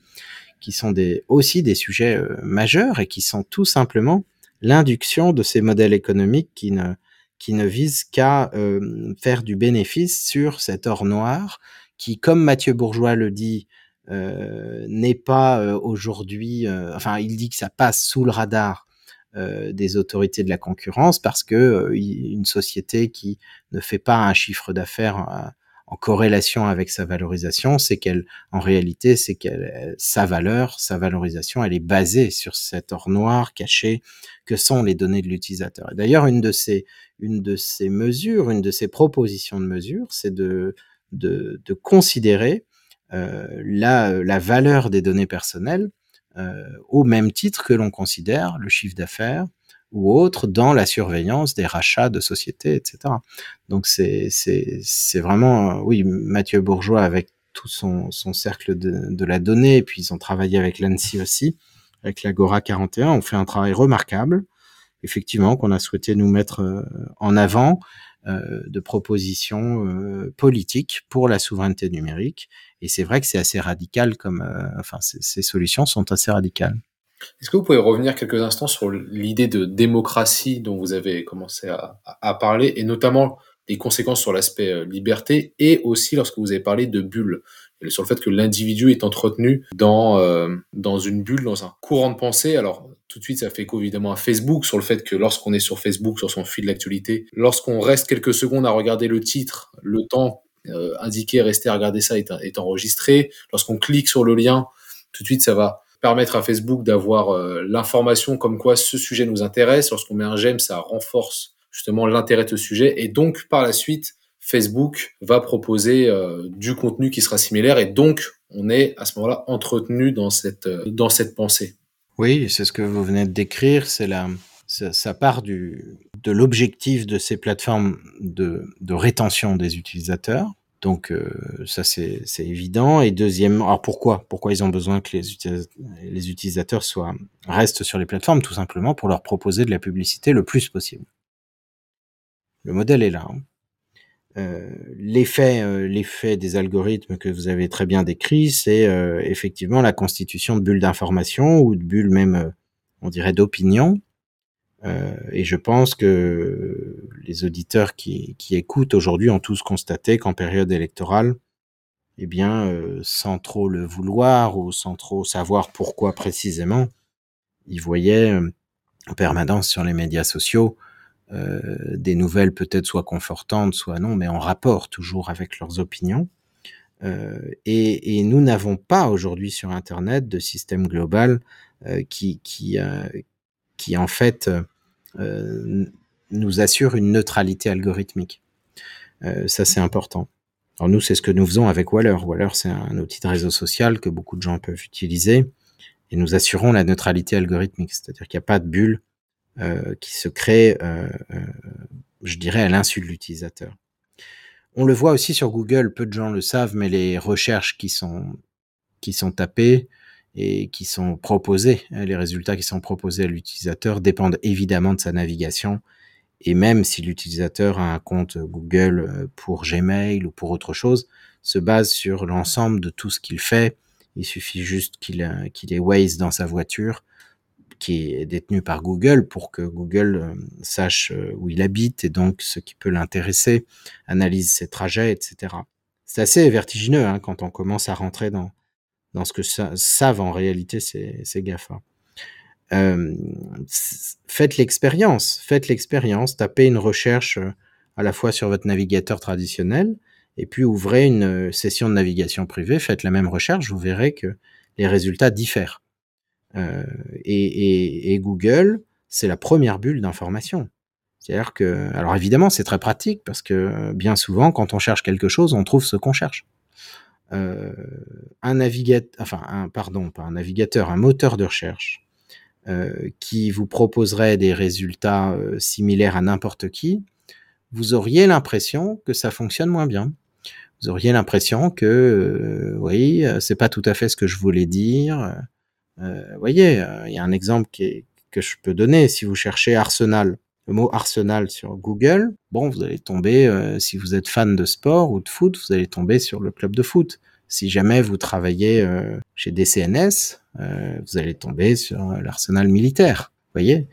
qui sont des, aussi des sujets euh, majeurs et qui sont tout simplement l'induction de ces modèles économiques qui ne, qui ne visent qu'à euh, faire du bénéfice sur cet or noir qui, comme Mathieu Bourgeois le dit, euh, n'est pas euh, aujourd'hui, euh, enfin, il dit que ça passe sous le radar euh, des autorités de la concurrence parce que une société qui ne fait pas un chiffre d'affaires en corrélation avec sa valorisation, c'est qu'elle, en réalité, c'est qu'elle, sa valeur, sa valorisation, elle est basée sur cet or noir caché que sont les données de l'utilisateur. D'ailleurs, une de ces, une de ces mesures, une de ces propositions de mesures, c'est de, de, de, considérer euh, la, la, valeur des données personnelles euh, au même titre que l'on considère le chiffre d'affaires, ou autres dans la surveillance des rachats de sociétés, etc. Donc c'est c'est vraiment oui Mathieu Bourgeois avec tout son, son cercle de, de la donnée et puis ils ont travaillé avec l'ANSI aussi avec l'Agora 41 on fait un travail remarquable effectivement qu'on a souhaité nous mettre euh, en avant euh, de propositions euh, politiques pour la souveraineté numérique et c'est vrai que c'est assez radical comme euh, enfin ces solutions sont assez radicales. Est-ce que vous pouvez revenir quelques instants sur l'idée de démocratie dont vous avez commencé à, parler, et notamment les conséquences sur l'aspect euh, liberté, et aussi lorsque vous avez parlé de bulle, sur le fait que l'individu est entretenu dans, euh, dans une bulle, dans un courant de pensée. Alors, tout de suite, ça fait écho évidemment à Facebook, sur le fait que lorsqu'on est sur Facebook, sur son fil d'actualité, lorsqu'on reste quelques secondes à regarder le titre, le temps euh, indiqué, rester à regarder ça est enregistré. Lorsqu'on clique sur le lien, tout de suite, ça va permettre à Facebook d'avoir euh, l'information comme quoi ce sujet nous intéresse. Lorsqu'on met un j'aime, ça renforce justement l'intérêt de ce sujet. Et donc, par la suite, Facebook va proposer euh, du contenu qui sera similaire. Et donc, on est à ce moment-là entretenu dans cette, euh, dans cette pensée. Oui, c'est ce que vous venez de décrire. C'est la, ça, part du, de l'objectif de ces plateformes de, de rétention des utilisateurs donc euh, ça c'est évident. Et deuxièmement, alors pourquoi? Pourquoi ils ont besoin que les, les utilisateurs soient restent sur les plateformes? Tout simplement pour leur proposer de la publicité le plus possible. Le modèle est là. Hein. Euh, L'effet euh, l'effet des algorithmes que vous avez très bien décrit, c'est effectivement la constitution de bulles d'information ou de bulles même, on dirait, d'opinion euh, et je pense que les auditeurs qui, écoutent aujourd'hui ont tous constaté qu'en période électorale, eh bien, euh, sans trop le vouloir ou sans trop savoir pourquoi précisément, ils voyaient euh, en permanence sur les médias sociaux des nouvelles peut-être soit confortantes, soit non, mais en rapport toujours avec leurs opinions. Et, et, nous n'avons pas aujourd'hui sur Internet de système global qui, qui, qui en fait euh, nous assure une neutralité algorithmique. Euh, ça, c'est important. Alors nous, c'est ce que nous faisons avec Waller. Waller, c'est un outil de réseau social que beaucoup de gens peuvent utiliser et nous assurons la neutralité algorithmique, c'est-à-dire qu'il n'y a pas de bulle euh, qui se crée, euh, euh, je dirais, à l'insu de l'utilisateur. On le voit aussi sur Google, peu de gens le savent, mais les recherches qui sont, qui sont tapées et qui sont proposés, hein, les résultats qui sont proposés à l'utilisateur dépendent évidemment de sa navigation. Et même si l'utilisateur a un compte Google euh, pour Gmail ou pour autre chose, se base sur l'ensemble de tout ce qu'il fait. Il suffit juste qu'il euh, qu'il ait Waze dans sa voiture, qui est détenu par Google, pour que Google euh, sache où il habite et donc ce qui peut l'intéresser, analyse ses trajets, etc. C'est assez vertigineux hein, quand on commence à rentrer dans, dans ce que savent en réalité ces, ces GAFA. Euh, faites l'expérience, faites l'expérience, tapez une recherche euh, à la fois sur votre navigateur traditionnel et puis ouvrez une euh, session de navigation privée, faites la même recherche, vous verrez que les résultats diffèrent. Et, et, et, Google, c'est la première bulle d'information. C'est-à-dire que, alors évidemment, c'est très pratique parce que bien souvent, quand on cherche quelque chose, on trouve ce qu'on cherche euh, un navigateur, enfin, un, pardon, pas un navigateur, un moteur de recherche qui vous proposerait des résultats similaires à n'importe qui, vous auriez l'impression que ça fonctionne moins bien. Vous auriez l'impression que oui, c'est pas tout à fait ce que je voulais dire. Vous voyez, il y a un exemple que je peux donner. Si vous cherchez Arsenal, le mot Arsenal sur Google, bon, vous allez tomber, euh, si vous êtes fan de sport ou de foot, vous allez tomber sur le club de foot. Si jamais vous travaillez euh, chez DCNS, euh, vous allez tomber sur l'arsenal militaire. Vous voyez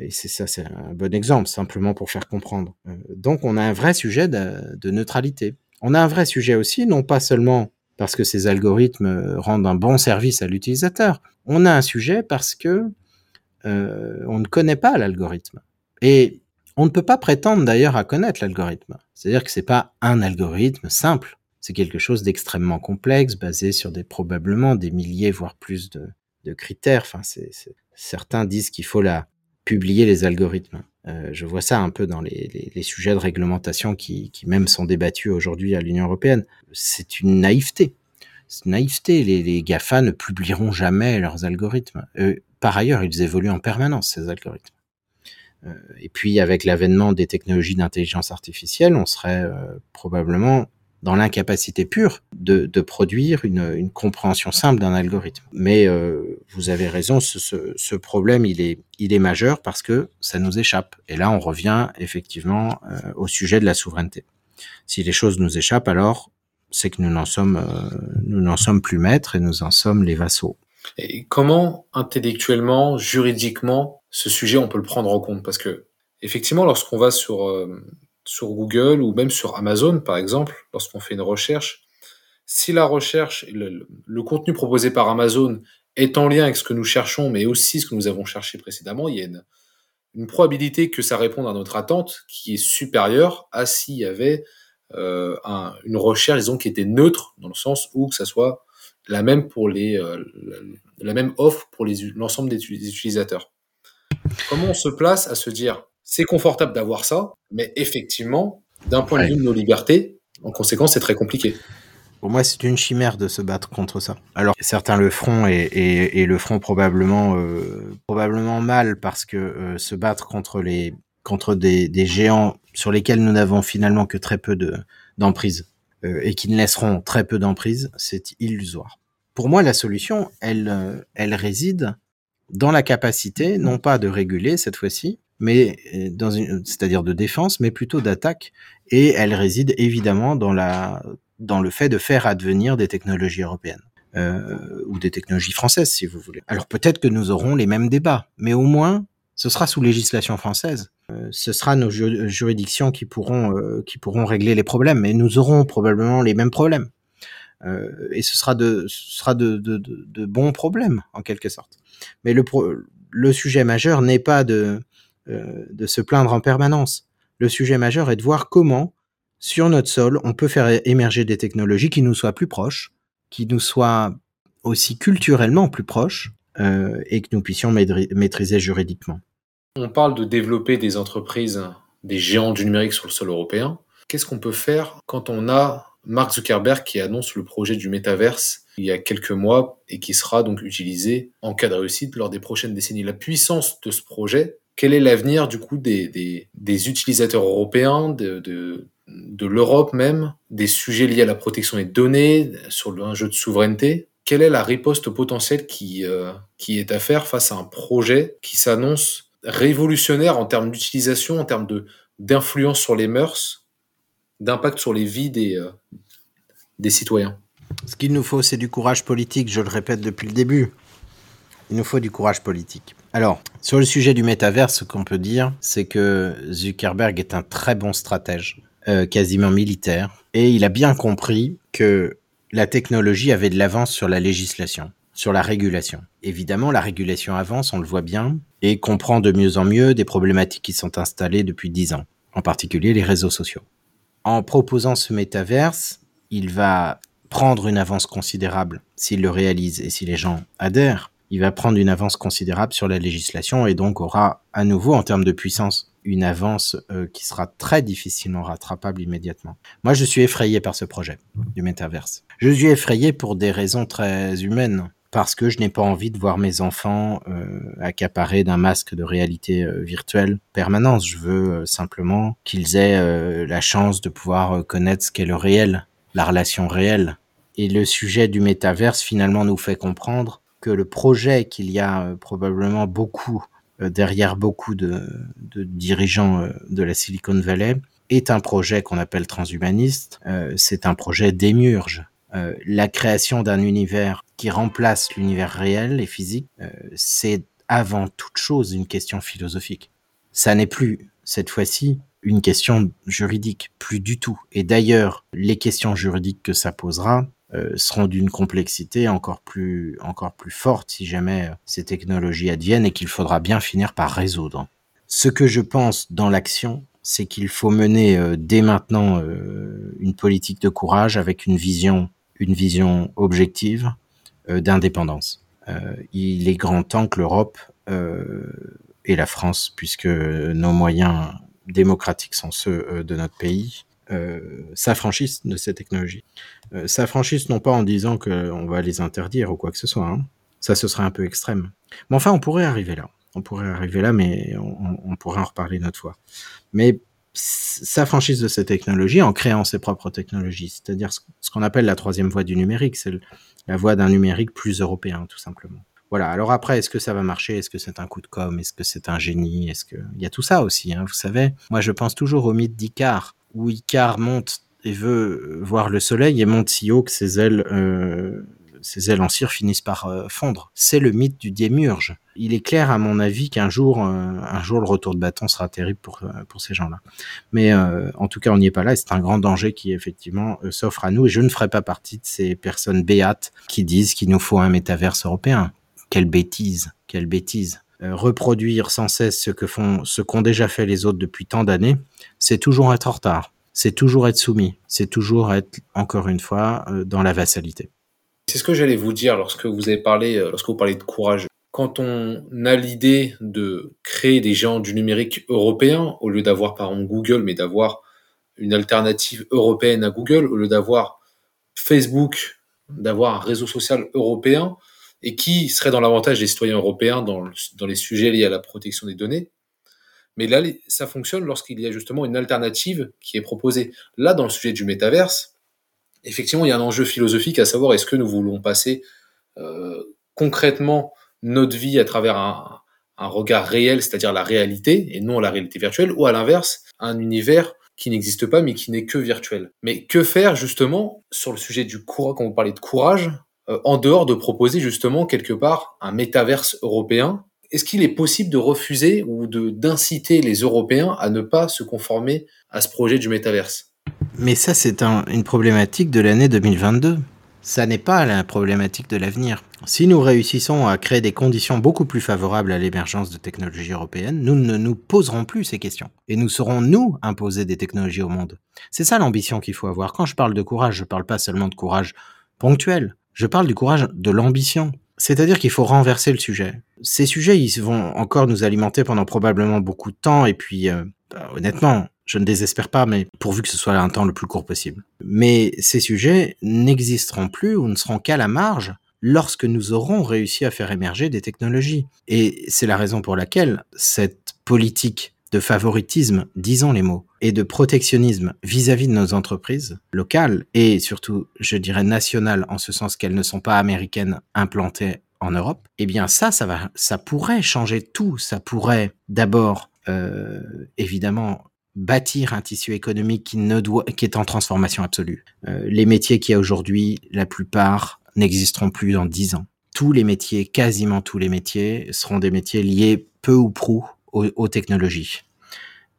Et c'est ça, c'est un bon exemple, simplement pour faire comprendre. donc, on a un vrai sujet de, neutralité. On a un vrai sujet aussi, non pas seulement parce que ces algorithmes rendent un bon service à l'utilisateur. On a un sujet parce que on ne connaît pas l'algorithme. Et on ne peut pas prétendre d'ailleurs à connaître l'algorithme. C'est-à-dire que c'est pas un algorithme simple. C'est quelque chose d'extrêmement complexe, basé sur probablement des milliers, voire plus de, critères. Enfin, certains disent qu'il faut publier les algorithmes. Euh, je vois ça un peu dans les, sujets de réglementation qui, même sont débattus aujourd'hui à l'Union européenne. C'est une naïveté. C'est une naïveté. Les, les GAFA ne publieront jamais leurs algorithmes. Par ailleurs, ils évoluent en permanence, ces algorithmes. Euh, et puis, avec l'avènement des technologies d'intelligence artificielle, on serait euh, probablement dans l'incapacité pure de, produire une, compréhension simple d'un algorithme. Mais euh, vous avez raison, ce, problème, il est, il est majeur parce que ça nous échappe. Et là, on revient effectivement au sujet de la souveraineté. Si les choses nous échappent, alors c'est que nous n'en sommes, nous n'en sommes plus maîtres et nous en sommes les vassaux. Et comment intellectuellement, juridiquement, ce sujet on peut le prendre en compte? Parce que effectivement, lorsqu'on va sur euh, sur Google ou même sur Amazon, par exemple, lorsqu'on fait une recherche, si la recherche, le, contenu proposé par Amazon est en lien avec ce que nous cherchons, mais aussi ce que nous avons cherché précédemment, il y a une, probabilité que ça réponde à notre attente qui est supérieure à s'il y avait euh, un, une recherche, disons, qui était neutre, dans le sens où que ça soit la même pour les, euh, la même offre pour l'ensemble des, utilisateurs. Comment on se place à se dire, c'est confortable d'avoir ça, mais effectivement, d'un point de vue de nos libertés, en conséquence, c'est très compliqué. Pour moi, c'est une chimère de se battre contre ça. Alors, certains le feront et, le feront probablement, euh, probablement mal parce que euh, se battre contre les, contre des, des, géants sur lesquels nous n'avons finalement que très peu de d'emprise. Et qui ne laisseront très peu d'emprise, c'est illusoire. Pour moi, la solution, elle, euh, elle réside dans la capacité, non pas de réguler cette fois-ci, mais euh, dans une, c'est-à-dire de défense, mais plutôt d'attaque, et elle réside évidemment dans la, dans le fait de faire advenir des technologies européennes. Euh, ou des technologies françaises, si vous voulez. Alors peut-être que nous aurons les mêmes débats, mais au moins, ce sera sous législation française. Euh, ce sera nos juridictions qui pourront, euh, qui pourront régler les problèmes, et nous aurons probablement les mêmes problèmes. Euh, et ce sera, de, ce sera de, bons problèmes, en quelque sorte. Mais le, sujet majeur n'est pas de, se plaindre en permanence. Le sujet majeur est de voir comment, sur notre sol, on peut faire émerger des technologies qui nous soient plus proches, qui nous soient aussi culturellement plus proches, et que nous puissions maîtriser juridiquement. On parle de développer des entreprises, des géants du numérique sur le sol européen. Qu'est-ce qu'on peut faire quand on a Mark Zuckerberg qui annonce le projet du métaverse il y a quelques mois et qui sera donc utilisé en cas de réussite lors des prochaines décennies? La puissance de ce projet, quel est l'avenir du coup des, des, des utilisateurs européens, de, de, de l'Europe même, des sujets liés à la protection des données, sur un jeu de souveraineté? Quelle est la riposte potentielle qui, euh, qui est à faire face à un projet qui s'annonce révolutionnaire en termes d'utilisation, en termes d'influence sur les mœurs, d'impact sur les vies des, euh, des citoyens. Ce qu'il nous faut, c'est du courage politique, je le répète depuis le début. Il nous faut du courage politique. Alors, sur le sujet du métaverse, ce qu'on peut dire, c'est que Zuckerberg est un très bon stratège, euh, quasiment militaire, et il a bien compris que la technologie avait de l'avance sur la législation sur la régulation. Évidemment, la régulation avance, on le voit bien, et comprend de mieux en mieux des problématiques qui sont installées depuis dix ans, en particulier les réseaux sociaux. En proposant ce métaverse, il va prendre une avance considérable s'il le réalise et si les gens adhèrent. Il va prendre une avance considérable sur la législation et donc aura à nouveau en termes de puissance une avance euh, qui sera très difficilement rattrapable immédiatement. Moi, je suis effrayé par ce projet du métaverse. Je suis effrayé pour des raisons très humaines parce que je n'ai pas envie de voir mes enfants euh, accaparés d'un masque de réalité euh, virtuelle permanence. Je veux euh, simplement qu'ils aient euh, la chance de pouvoir connaître ce qu'est le réel, la relation réelle. Et le sujet du métaverse finalement nous fait comprendre que le projet qu'il y a probablement beaucoup derrière beaucoup de, de dirigeants de la Silicon Valley est un projet qu'on appelle transhumaniste. c'est un projet démiurge euh, la création d'un univers qui remplace l'univers réel et physique, euh, c'est avant toute chose une question philosophique. Ça n'est plus, cette fois-ci, une question juridique, plus du tout. Et d'ailleurs, les questions juridiques que ça posera euh, seront d'une complexité encore plus, encore plus forte si jamais ces technologies adviennent et qu'il faudra bien finir par résoudre. Ce que je pense dans l'action, c'est qu'il faut mener dès maintenant une politique de courage avec une vision une vision objective euh, d'indépendance. Euh, il est grand temps que l'Europe euh, et la France, puisque nos moyens démocratiques sont ceux de notre pays, s'affranchissent de ces technologies. s'affranchissent non pas en disant qu'on va les interdire ou quoi que ce soit. Hein. Ça, ce serait un peu extrême. Mais enfin, on pourrait arriver là. On pourrait arriver là, mais on, on pourrait en reparler une autre fois. Mais s'affranchissent de ces technologies en créant ses propres technologies, c'est-à-dire ce qu'on appelle la troisième voie du numérique, c'est la voie d'un numérique plus européen, tout simplement. Voilà. Alors après, est-ce que ça va marcher? Est-ce que c'est un coup de com? Est-ce que c'est un génie? Est-ce que il y a tout ça aussi hein, Vous savez, moi je pense toujours au mythe d'Icare, où Icare monte et veut voir le soleil et monte si haut que ses ailes euh, ses ailes en cire finissent par euh, fondre. C'est le mythe du démurge. Il est clair, à mon avis, qu'un jour, euh, un jour, le retour de bâton sera terrible pour, euh, pour ces gens-là. Mais en tout cas, on n'y est pas là. C'est un grand danger qui, effectivement, s'offre à nous. Et je ne ferai pas partie de ces personnes béates qui disent qu'il nous faut un métaverse européen. Quelle bêtise, quelle bêtise. reproduire sans cesse ce que font, ce qu'ont déjà fait les autres depuis tant d'années, c'est toujours être en retard. C'est toujours être soumis. C'est toujours être, encore une fois, dans la vassalité. C'est ce que j'allais vous dire lorsque vous avez parlé, euh, lorsque vous parlez de courage. Quand on a l'idée de créer des géants du numérique européen, au lieu d'avoir par exemple Google, mais d'avoir une alternative européenne à Google, au lieu d'avoir Facebook, d'avoir un réseau social européen, et qui serait dans l'avantage des citoyens européens dans, dans les sujets liés à la protection des données. Mais là, ça fonctionne lorsqu'il y a justement une alternative qui est proposée. Là, dans le sujet du métaverse, effectivement, il y a un enjeu philosophique à savoir est-ce que nous voulons passer euh, concrètement notre vie à travers un, regard réel, c'est-à-dire la réalité, et non la réalité virtuelle, ou à l'inverse, un univers qui n'existe pas mais qui n'est que virtuel. Mais que faire justement sur le sujet du courage, quand vous parlez de courage, euh, en dehors de proposer justement quelque part un métaverse européen Est-ce qu'il est possible de refuser ou d'inciter les Européens à ne pas se conformer à ce projet du métaverse? Mais ça, c'est une problématique de l'année 2022. Ça n'est pas la problématique de l'avenir. Si nous réussissons à créer des conditions beaucoup plus favorables à l'émergence de technologies européennes, nous ne nous poserons plus ces questions. Et nous saurons, nous, imposer des technologies au monde. C'est ça l'ambition qu'il faut avoir. Quand je parle de courage, je ne parle pas seulement de courage ponctuel. Je parle du courage de l'ambition. C'est-à-dire qu'il faut renverser le sujet. Ces sujets, ils vont encore nous alimenter pendant probablement beaucoup de temps. Et puis, euh, bah, honnêtement, je ne désespère pas, mais pourvu que ce soit un temps le plus court possible. Mais ces sujets n'existeront plus ou ne seront qu'à la marge lorsque nous aurons réussi à faire émerger des technologies. Et c'est la raison pour laquelle cette politique de favoritisme, disons les mots, et de protectionnisme vis-à-vis de nos entreprises locales et surtout, je dirais nationales, en ce sens qu'elles ne sont pas américaines implantées en Europe, eh bien ça, ça va, ça pourrait changer tout. Ça pourrait d'abord, euh, évidemment, bâtir un tissu économique qui est en transformation absolue. Euh, les métiers qui a aujourd'hui, la plupart n'existeront plus dans dix ans. Tous les métiers, quasiment tous les métiers, seront des métiers liés peu ou prou aux, technologies,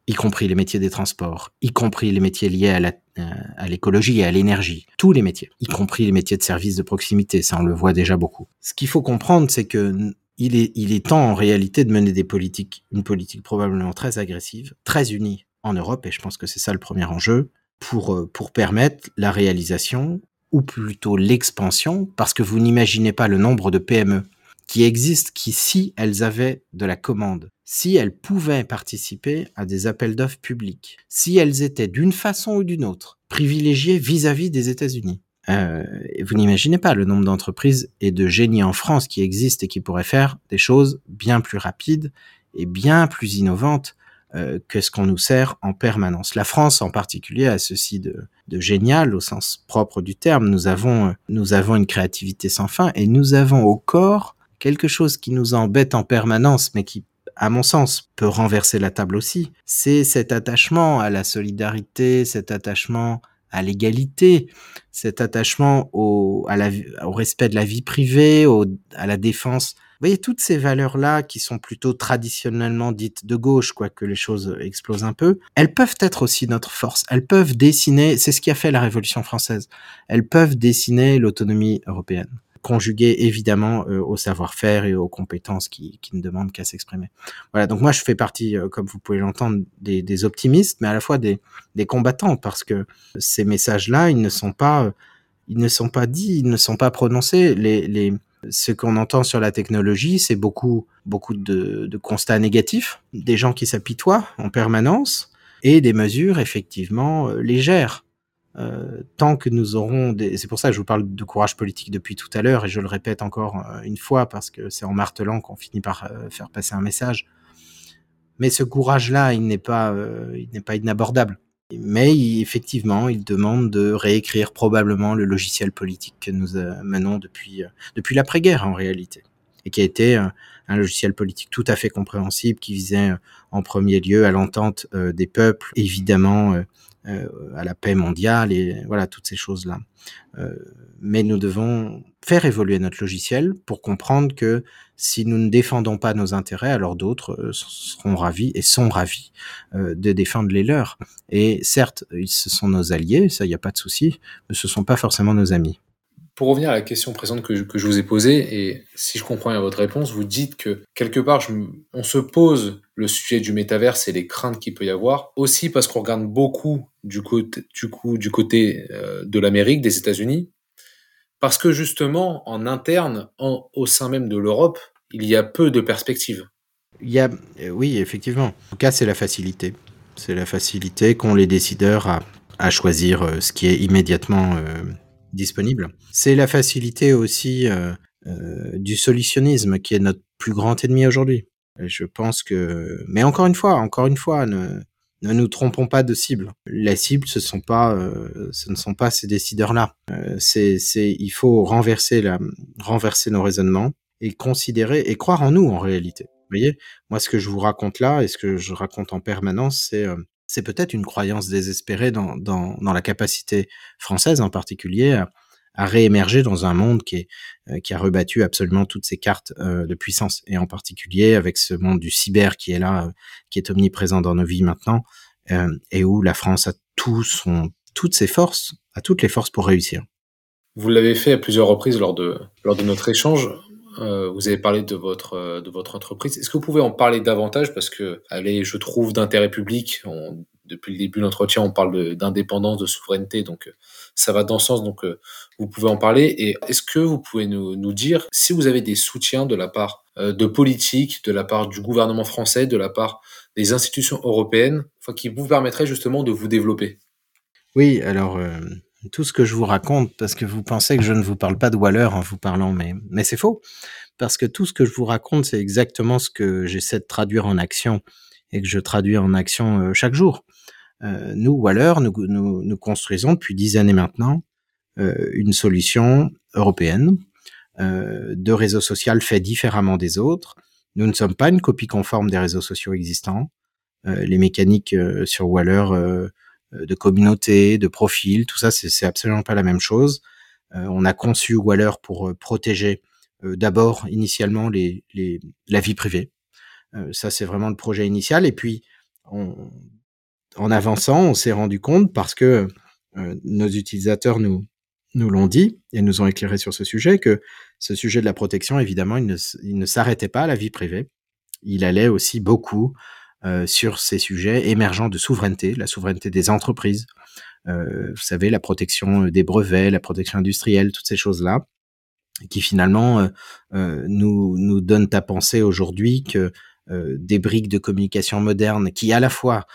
y compris les métiers des transports, y compris les métiers liés à, euh, l'écologie et à l'énergie. Tous les métiers, y compris les métiers de services de proximité. Ça, on le voit déjà beaucoup. Ce qu'il faut comprendre, c'est que il est, est temps en réalité de mener des politiques, une politique probablement très agressive, très unie en Europe, et je pense que c'est ça le premier enjeu, pour, euh, pour permettre la réalisation, ou plutôt l'expansion, parce que vous n'imaginez pas le nombre de PME qui existent, qui si elles avaient de la commande, si elles pouvaient participer à des appels d'offres publics, si elles étaient d'une façon ou d'une autre privilégiées vis-à-vis des États-Unis, Euh, vous n'imaginez pas le nombre d'entreprises et de génies en France qui existent et qui pourraient faire des choses bien plus rapides et bien plus innovantes euh, que ce qu'on nous sert en permanence. La France en particulier a ceci de, de génial au sens propre du terme. Nous avons, euh, nous avons une créativité sans fin et nous avons au corps quelque chose qui nous embête en permanence mais qui à mon sens, peut renverser la table aussi. C'est cet attachement à la solidarité, cet attachement à l'égalité, cet attachement au, respect de la vie privée, à la défense. Voyez, toutes ces valeurs-là qui sont plutôt traditionnellement dites de gauche, quoique les choses explosent un peu, elles peuvent être aussi notre force. Elles peuvent dessiner, c'est ce qui a fait la Révolution française, elles peuvent dessiner l'autonomie européenne conjugué évidemment euh, au savoir-faire et aux compétences qui, ne demandent qu'à s'exprimer. Voilà, donc moi je fais partie, euh, comme vous pouvez l'entendre, des, optimistes, mais à la fois des, combattants, parce que ces messages-là, ils ne sont pas, ils ne sont pas dits, ils ne sont pas prononcés. Les, ce qu'on entend sur la technologie, c'est beaucoup, beaucoup de, de constats négatifs, des gens qui s'apitoient en permanence, et des mesures effectivement euh, légères. Euh, tant que nous aurons des... C'est pour ça que je vous parle de courage politique depuis tout à l'heure, et je le répète encore euh, une fois, parce que c'est en martelant qu'on finit par faire passer un message. Mais ce courage-là, il n'est pas, il n'est pas inabordable. Mais effectivement, il demande de réécrire probablement le logiciel politique que nous menons depuis, depuis l'après-guerre en réalité, et qui a été un logiciel politique tout à fait compréhensible qui visait en premier lieu à l'entente des peuples, évidemment euh, à la paix mondiale et voilà toutes ces choses-là. Euh, mais nous devons faire évoluer notre logiciel pour comprendre que si nous ne défendons pas nos intérêts, alors d'autres euh, seront ravis et sont ravis de défendre les leurs. Et certes, ce sont nos alliés, ça, il n'y a pas de souci, mais ce sont pas forcément nos amis. Pour revenir à la question présente que je, vous ai posée, et si je comprends bien votre réponse, vous dites que quelque part, on se pose le sujet du métaverse et les craintes qu'il peut y avoir, aussi parce qu'on regarde beaucoup du côté, euh, de l'Amérique, des États-Unis, parce que justement, en interne, au sein même de l'Europe, il y a peu de perspectives. Il y a, euh, oui, effectivement. En tout cas, c'est la facilité. C'est la facilité qu'ont les décideurs à, choisir euh, ce qui est immédiatement disponible. C'est la facilité aussi euh, euh, du solutionnisme qui est notre plus grand ennemi aujourd'hui. Je pense que, mais encore une fois, encore une fois, ne, nous trompons pas de cible. La cible, ce sont pas, euh, ce ne sont pas ces décideurs-là. Il faut renverser renverser nos raisonnements et considérer et croire en nous en réalité. Vous voyez, moi, ce que je vous raconte là et ce que je raconte en permanence, c'est c'est peut-être une croyance désespérée dans, dans, la capacité française en particulier à, réémerger dans un monde qui, est, euh, qui a rebattu absolument toutes ses cartes euh, de puissance, et en particulier avec ce monde du cyber qui est là, euh, qui est omniprésent dans nos vies maintenant, et où la France a toutes ses forces, a toutes les forces pour réussir. Vous l'avez fait à plusieurs reprises lors de, lors de notre échange. Euh, vous avez parlé de votre, de votre entreprise. Est-ce que vous pouvez en parler davantage? Parce que, allez, je trouve d'intérêt public. Depuis le début de l'entretien, on parle d'indépendance, de, souveraineté. Donc, ça va dans ce sens. Donc, euh, vous pouvez en parler. Et est-ce que vous pouvez nous, dire si vous avez des soutiens de la part euh, de politiques, de la part du gouvernement français, de la part des institutions européennes, qui vous permettraient justement de vous développer? Oui, alors. Euh tout ce que je vous raconte, parce que vous pensez que je ne vous parle pas de Waller en vous parlant, mais, mais c'est faux. Parce que tout ce que je vous raconte, c'est exactement ce que j'essaie de traduire en action et que je traduis en action euh, chaque jour. Euh, nous, Waller, nous, nous, construisons depuis dix années maintenant euh, une solution européenne de réseau social fait différemment des autres. Nous ne sommes pas une copie conforme des réseaux sociaux existants. Les mécaniques sur Waller de communauté, de profil, tout ça, c'est absolument pas la même chose. Euh, on a conçu Waller pour euh, protéger euh, d'abord, initialement, la vie privée. ça, c'est vraiment le projet initial. Et puis, en avançant, on s'est rendu compte, parce que nos utilisateurs nous, l'ont dit et nous ont éclairé sur ce sujet, que ce sujet de la protection, évidemment, il ne, s'arrêtait pas à la vie privée. Il allait aussi beaucoup euh, sur ces sujets émergents de souveraineté, la souveraineté des entreprises, euh, vous savez, la protection des brevets, la protection industrielle, toutes ces choses-là, qui finalement euh, euh nous, nous donnent à penser aujourd'hui que euh, des briques de communication moderne qui à la fois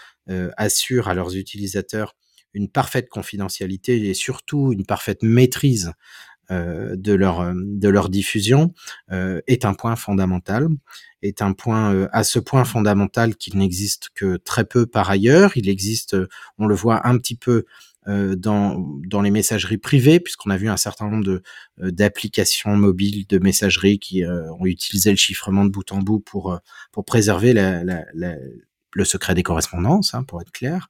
assurent à leurs utilisateurs une parfaite confidentialité et surtout une parfaite maîtrise euh, de leur euh, de leur diffusion euh, est un point fondamental est un point à ce point fondamental qu'il n'existe que très peu par ailleurs. Il existe on le voit un petit peu dans, dans les messageries privées, puisqu'on a vu un certain nombre de d'applications mobiles de messagerie qui ont utilisé le chiffrement de bout en bout pour pour préserver la, la, la, le secret des correspondances, hein, pour être clair.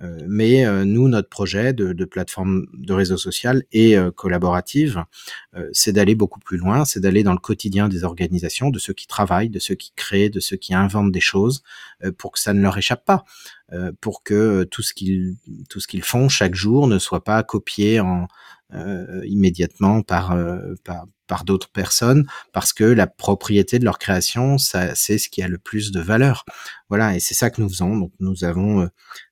Euh, mais euh, nous, notre projet de, de, plateforme de réseau social et euh, collaborative, c'est d'aller beaucoup plus loin, c'est d'aller dans le quotidien des organisations, de ceux qui travaillent, de ceux qui créent, de ceux qui inventent des choses, pour que ça ne leur échappe pas, pour que tout ce qu'ils tout ce qu'ils font chaque jour ne soit pas copié en immédiatement par, par par d'autres personnes parce que la propriété de leur création, ça, c'est ce qui a le plus de valeur. Voilà, et c'est ça que nous faisons. Donc, nous avons euh,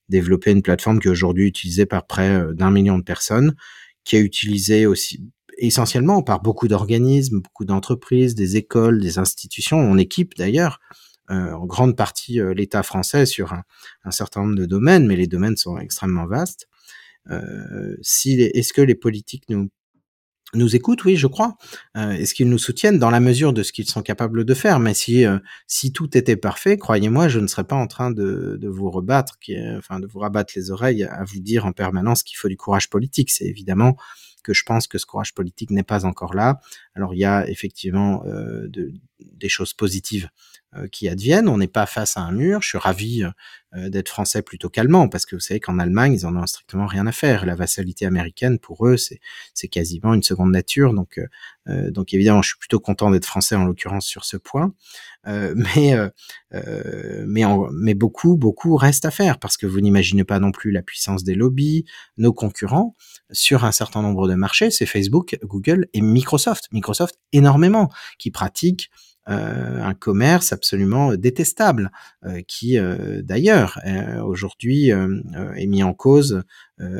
développé une plateforme qui est aujourd'hui utilisée par près euh, d'un million de personnes, qui est utilisée aussi essentiellement par beaucoup d'organismes, beaucoup d'entreprises, des écoles, des institutions, en équipe d'ailleurs, euh, en grande partie l'État français sur un, un, certain nombre de domaines, mais les domaines sont extrêmement vastes. Euh, si est-ce que les politiques nous nous écoutent, oui, je crois. Euh, Est-ce qu'ils nous soutiennent dans la mesure de ce qu'ils sont capables de faire? Mais si euh, si tout était parfait, croyez-moi, je ne serais pas en train de, de vous rebattre, enfin de vous rabattre les oreilles à vous dire en permanence qu'il faut du courage politique. C'est évidemment que je pense que ce courage politique n'est pas encore là. Alors il y a effectivement de, des choses positives qui adviennent. On n'est pas face à un mur. Je suis ravi euh, d'être français plutôt calmement parce que vous savez qu'en Allemagne, ils en ont strictement rien à faire. La vassalité américaine, pour eux, c'est, quasiment une seconde nature. Donc, euh, donc évidemment, je suis plutôt content d'être français en l'occurrence sur ce point. mais, mais, mais beaucoup, beaucoup reste à faire parce que vous n'imaginez pas non plus la puissance des lobbies, nos concurrents sur un certain nombre de marchés. C'est Facebook, Google et Microsoft. Microsoft énormément qui pratiquent euh, un commerce absolument détestable, euh, qui euh, d'ailleurs aujourd'hui est mis en cause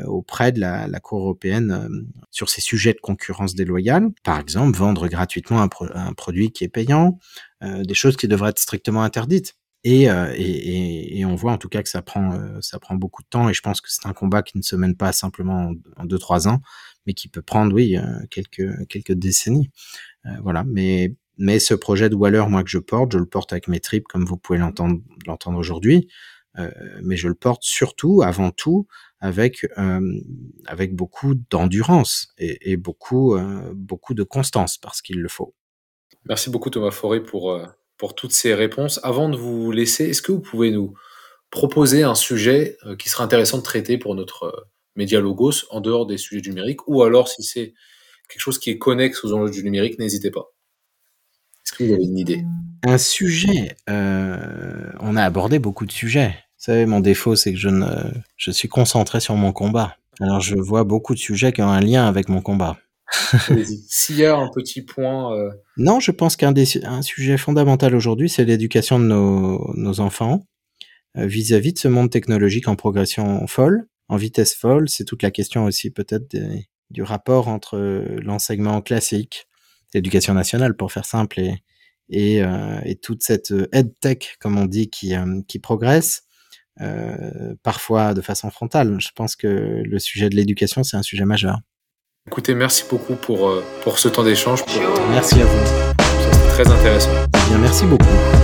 auprès de la, Cour européenne sur ces sujets de concurrence déloyale. Par exemple, vendre gratuitement un, produit qui est payant, des choses qui devraient être strictement interdites. Et, et, et, on voit en tout cas que ça prend, ça prend beaucoup de temps et je pense que c'est un combat qui ne se mène pas simplement en, deux trois ans, mais qui peut prendre oui quelques quelques décennies. voilà, mais mais ce projet de Waller, moi que je porte, je le porte avec mes tripes, comme vous pouvez l'entendre, aujourd'hui. Euh, mais je le porte surtout, avant tout, avec euh, avec beaucoup d'endurance et, beaucoup euh, beaucoup de constance parce qu'il le faut. Merci beaucoup Thomas Forêt pour pour toutes ces réponses. Avant de vous laisser, est-ce que vous pouvez nous proposer un sujet qui serait intéressant de traiter pour notre média Logos en dehors des sujets numériques, ou alors si c'est quelque chose qui est connexe aux enjeux du numérique, n'hésitez pas. Est-ce que vous avez une idée? Un sujet. Euh, on a abordé beaucoup de sujets. Vous savez, mon défaut, c'est que je, ne, je suis concentré sur mon combat. Alors, je vois beaucoup de sujets qui ont un lien avec mon combat. S'il y a un petit point. Euh... Non, je pense qu'un un sujet fondamental aujourd'hui, c'est l'éducation de nos, nos enfants euh, vis-à-vis -vis de ce monde technologique en progression folle, en vitesse folle. C'est toute la question aussi peut-être du rapport entre l'enseignement classique, l'éducation nationale, pour faire simple, et, et, euh, et toute cette euh, EdTech, comme on dit, qui, euh, qui progresse, euh, parfois de façon frontale. Je pense que le sujet de l'éducation, c'est un sujet majeur. Écoutez, merci beaucoup pour, pour ce temps d'échange. Pour... Merci à vous. C'est très intéressant. Bien, merci beaucoup.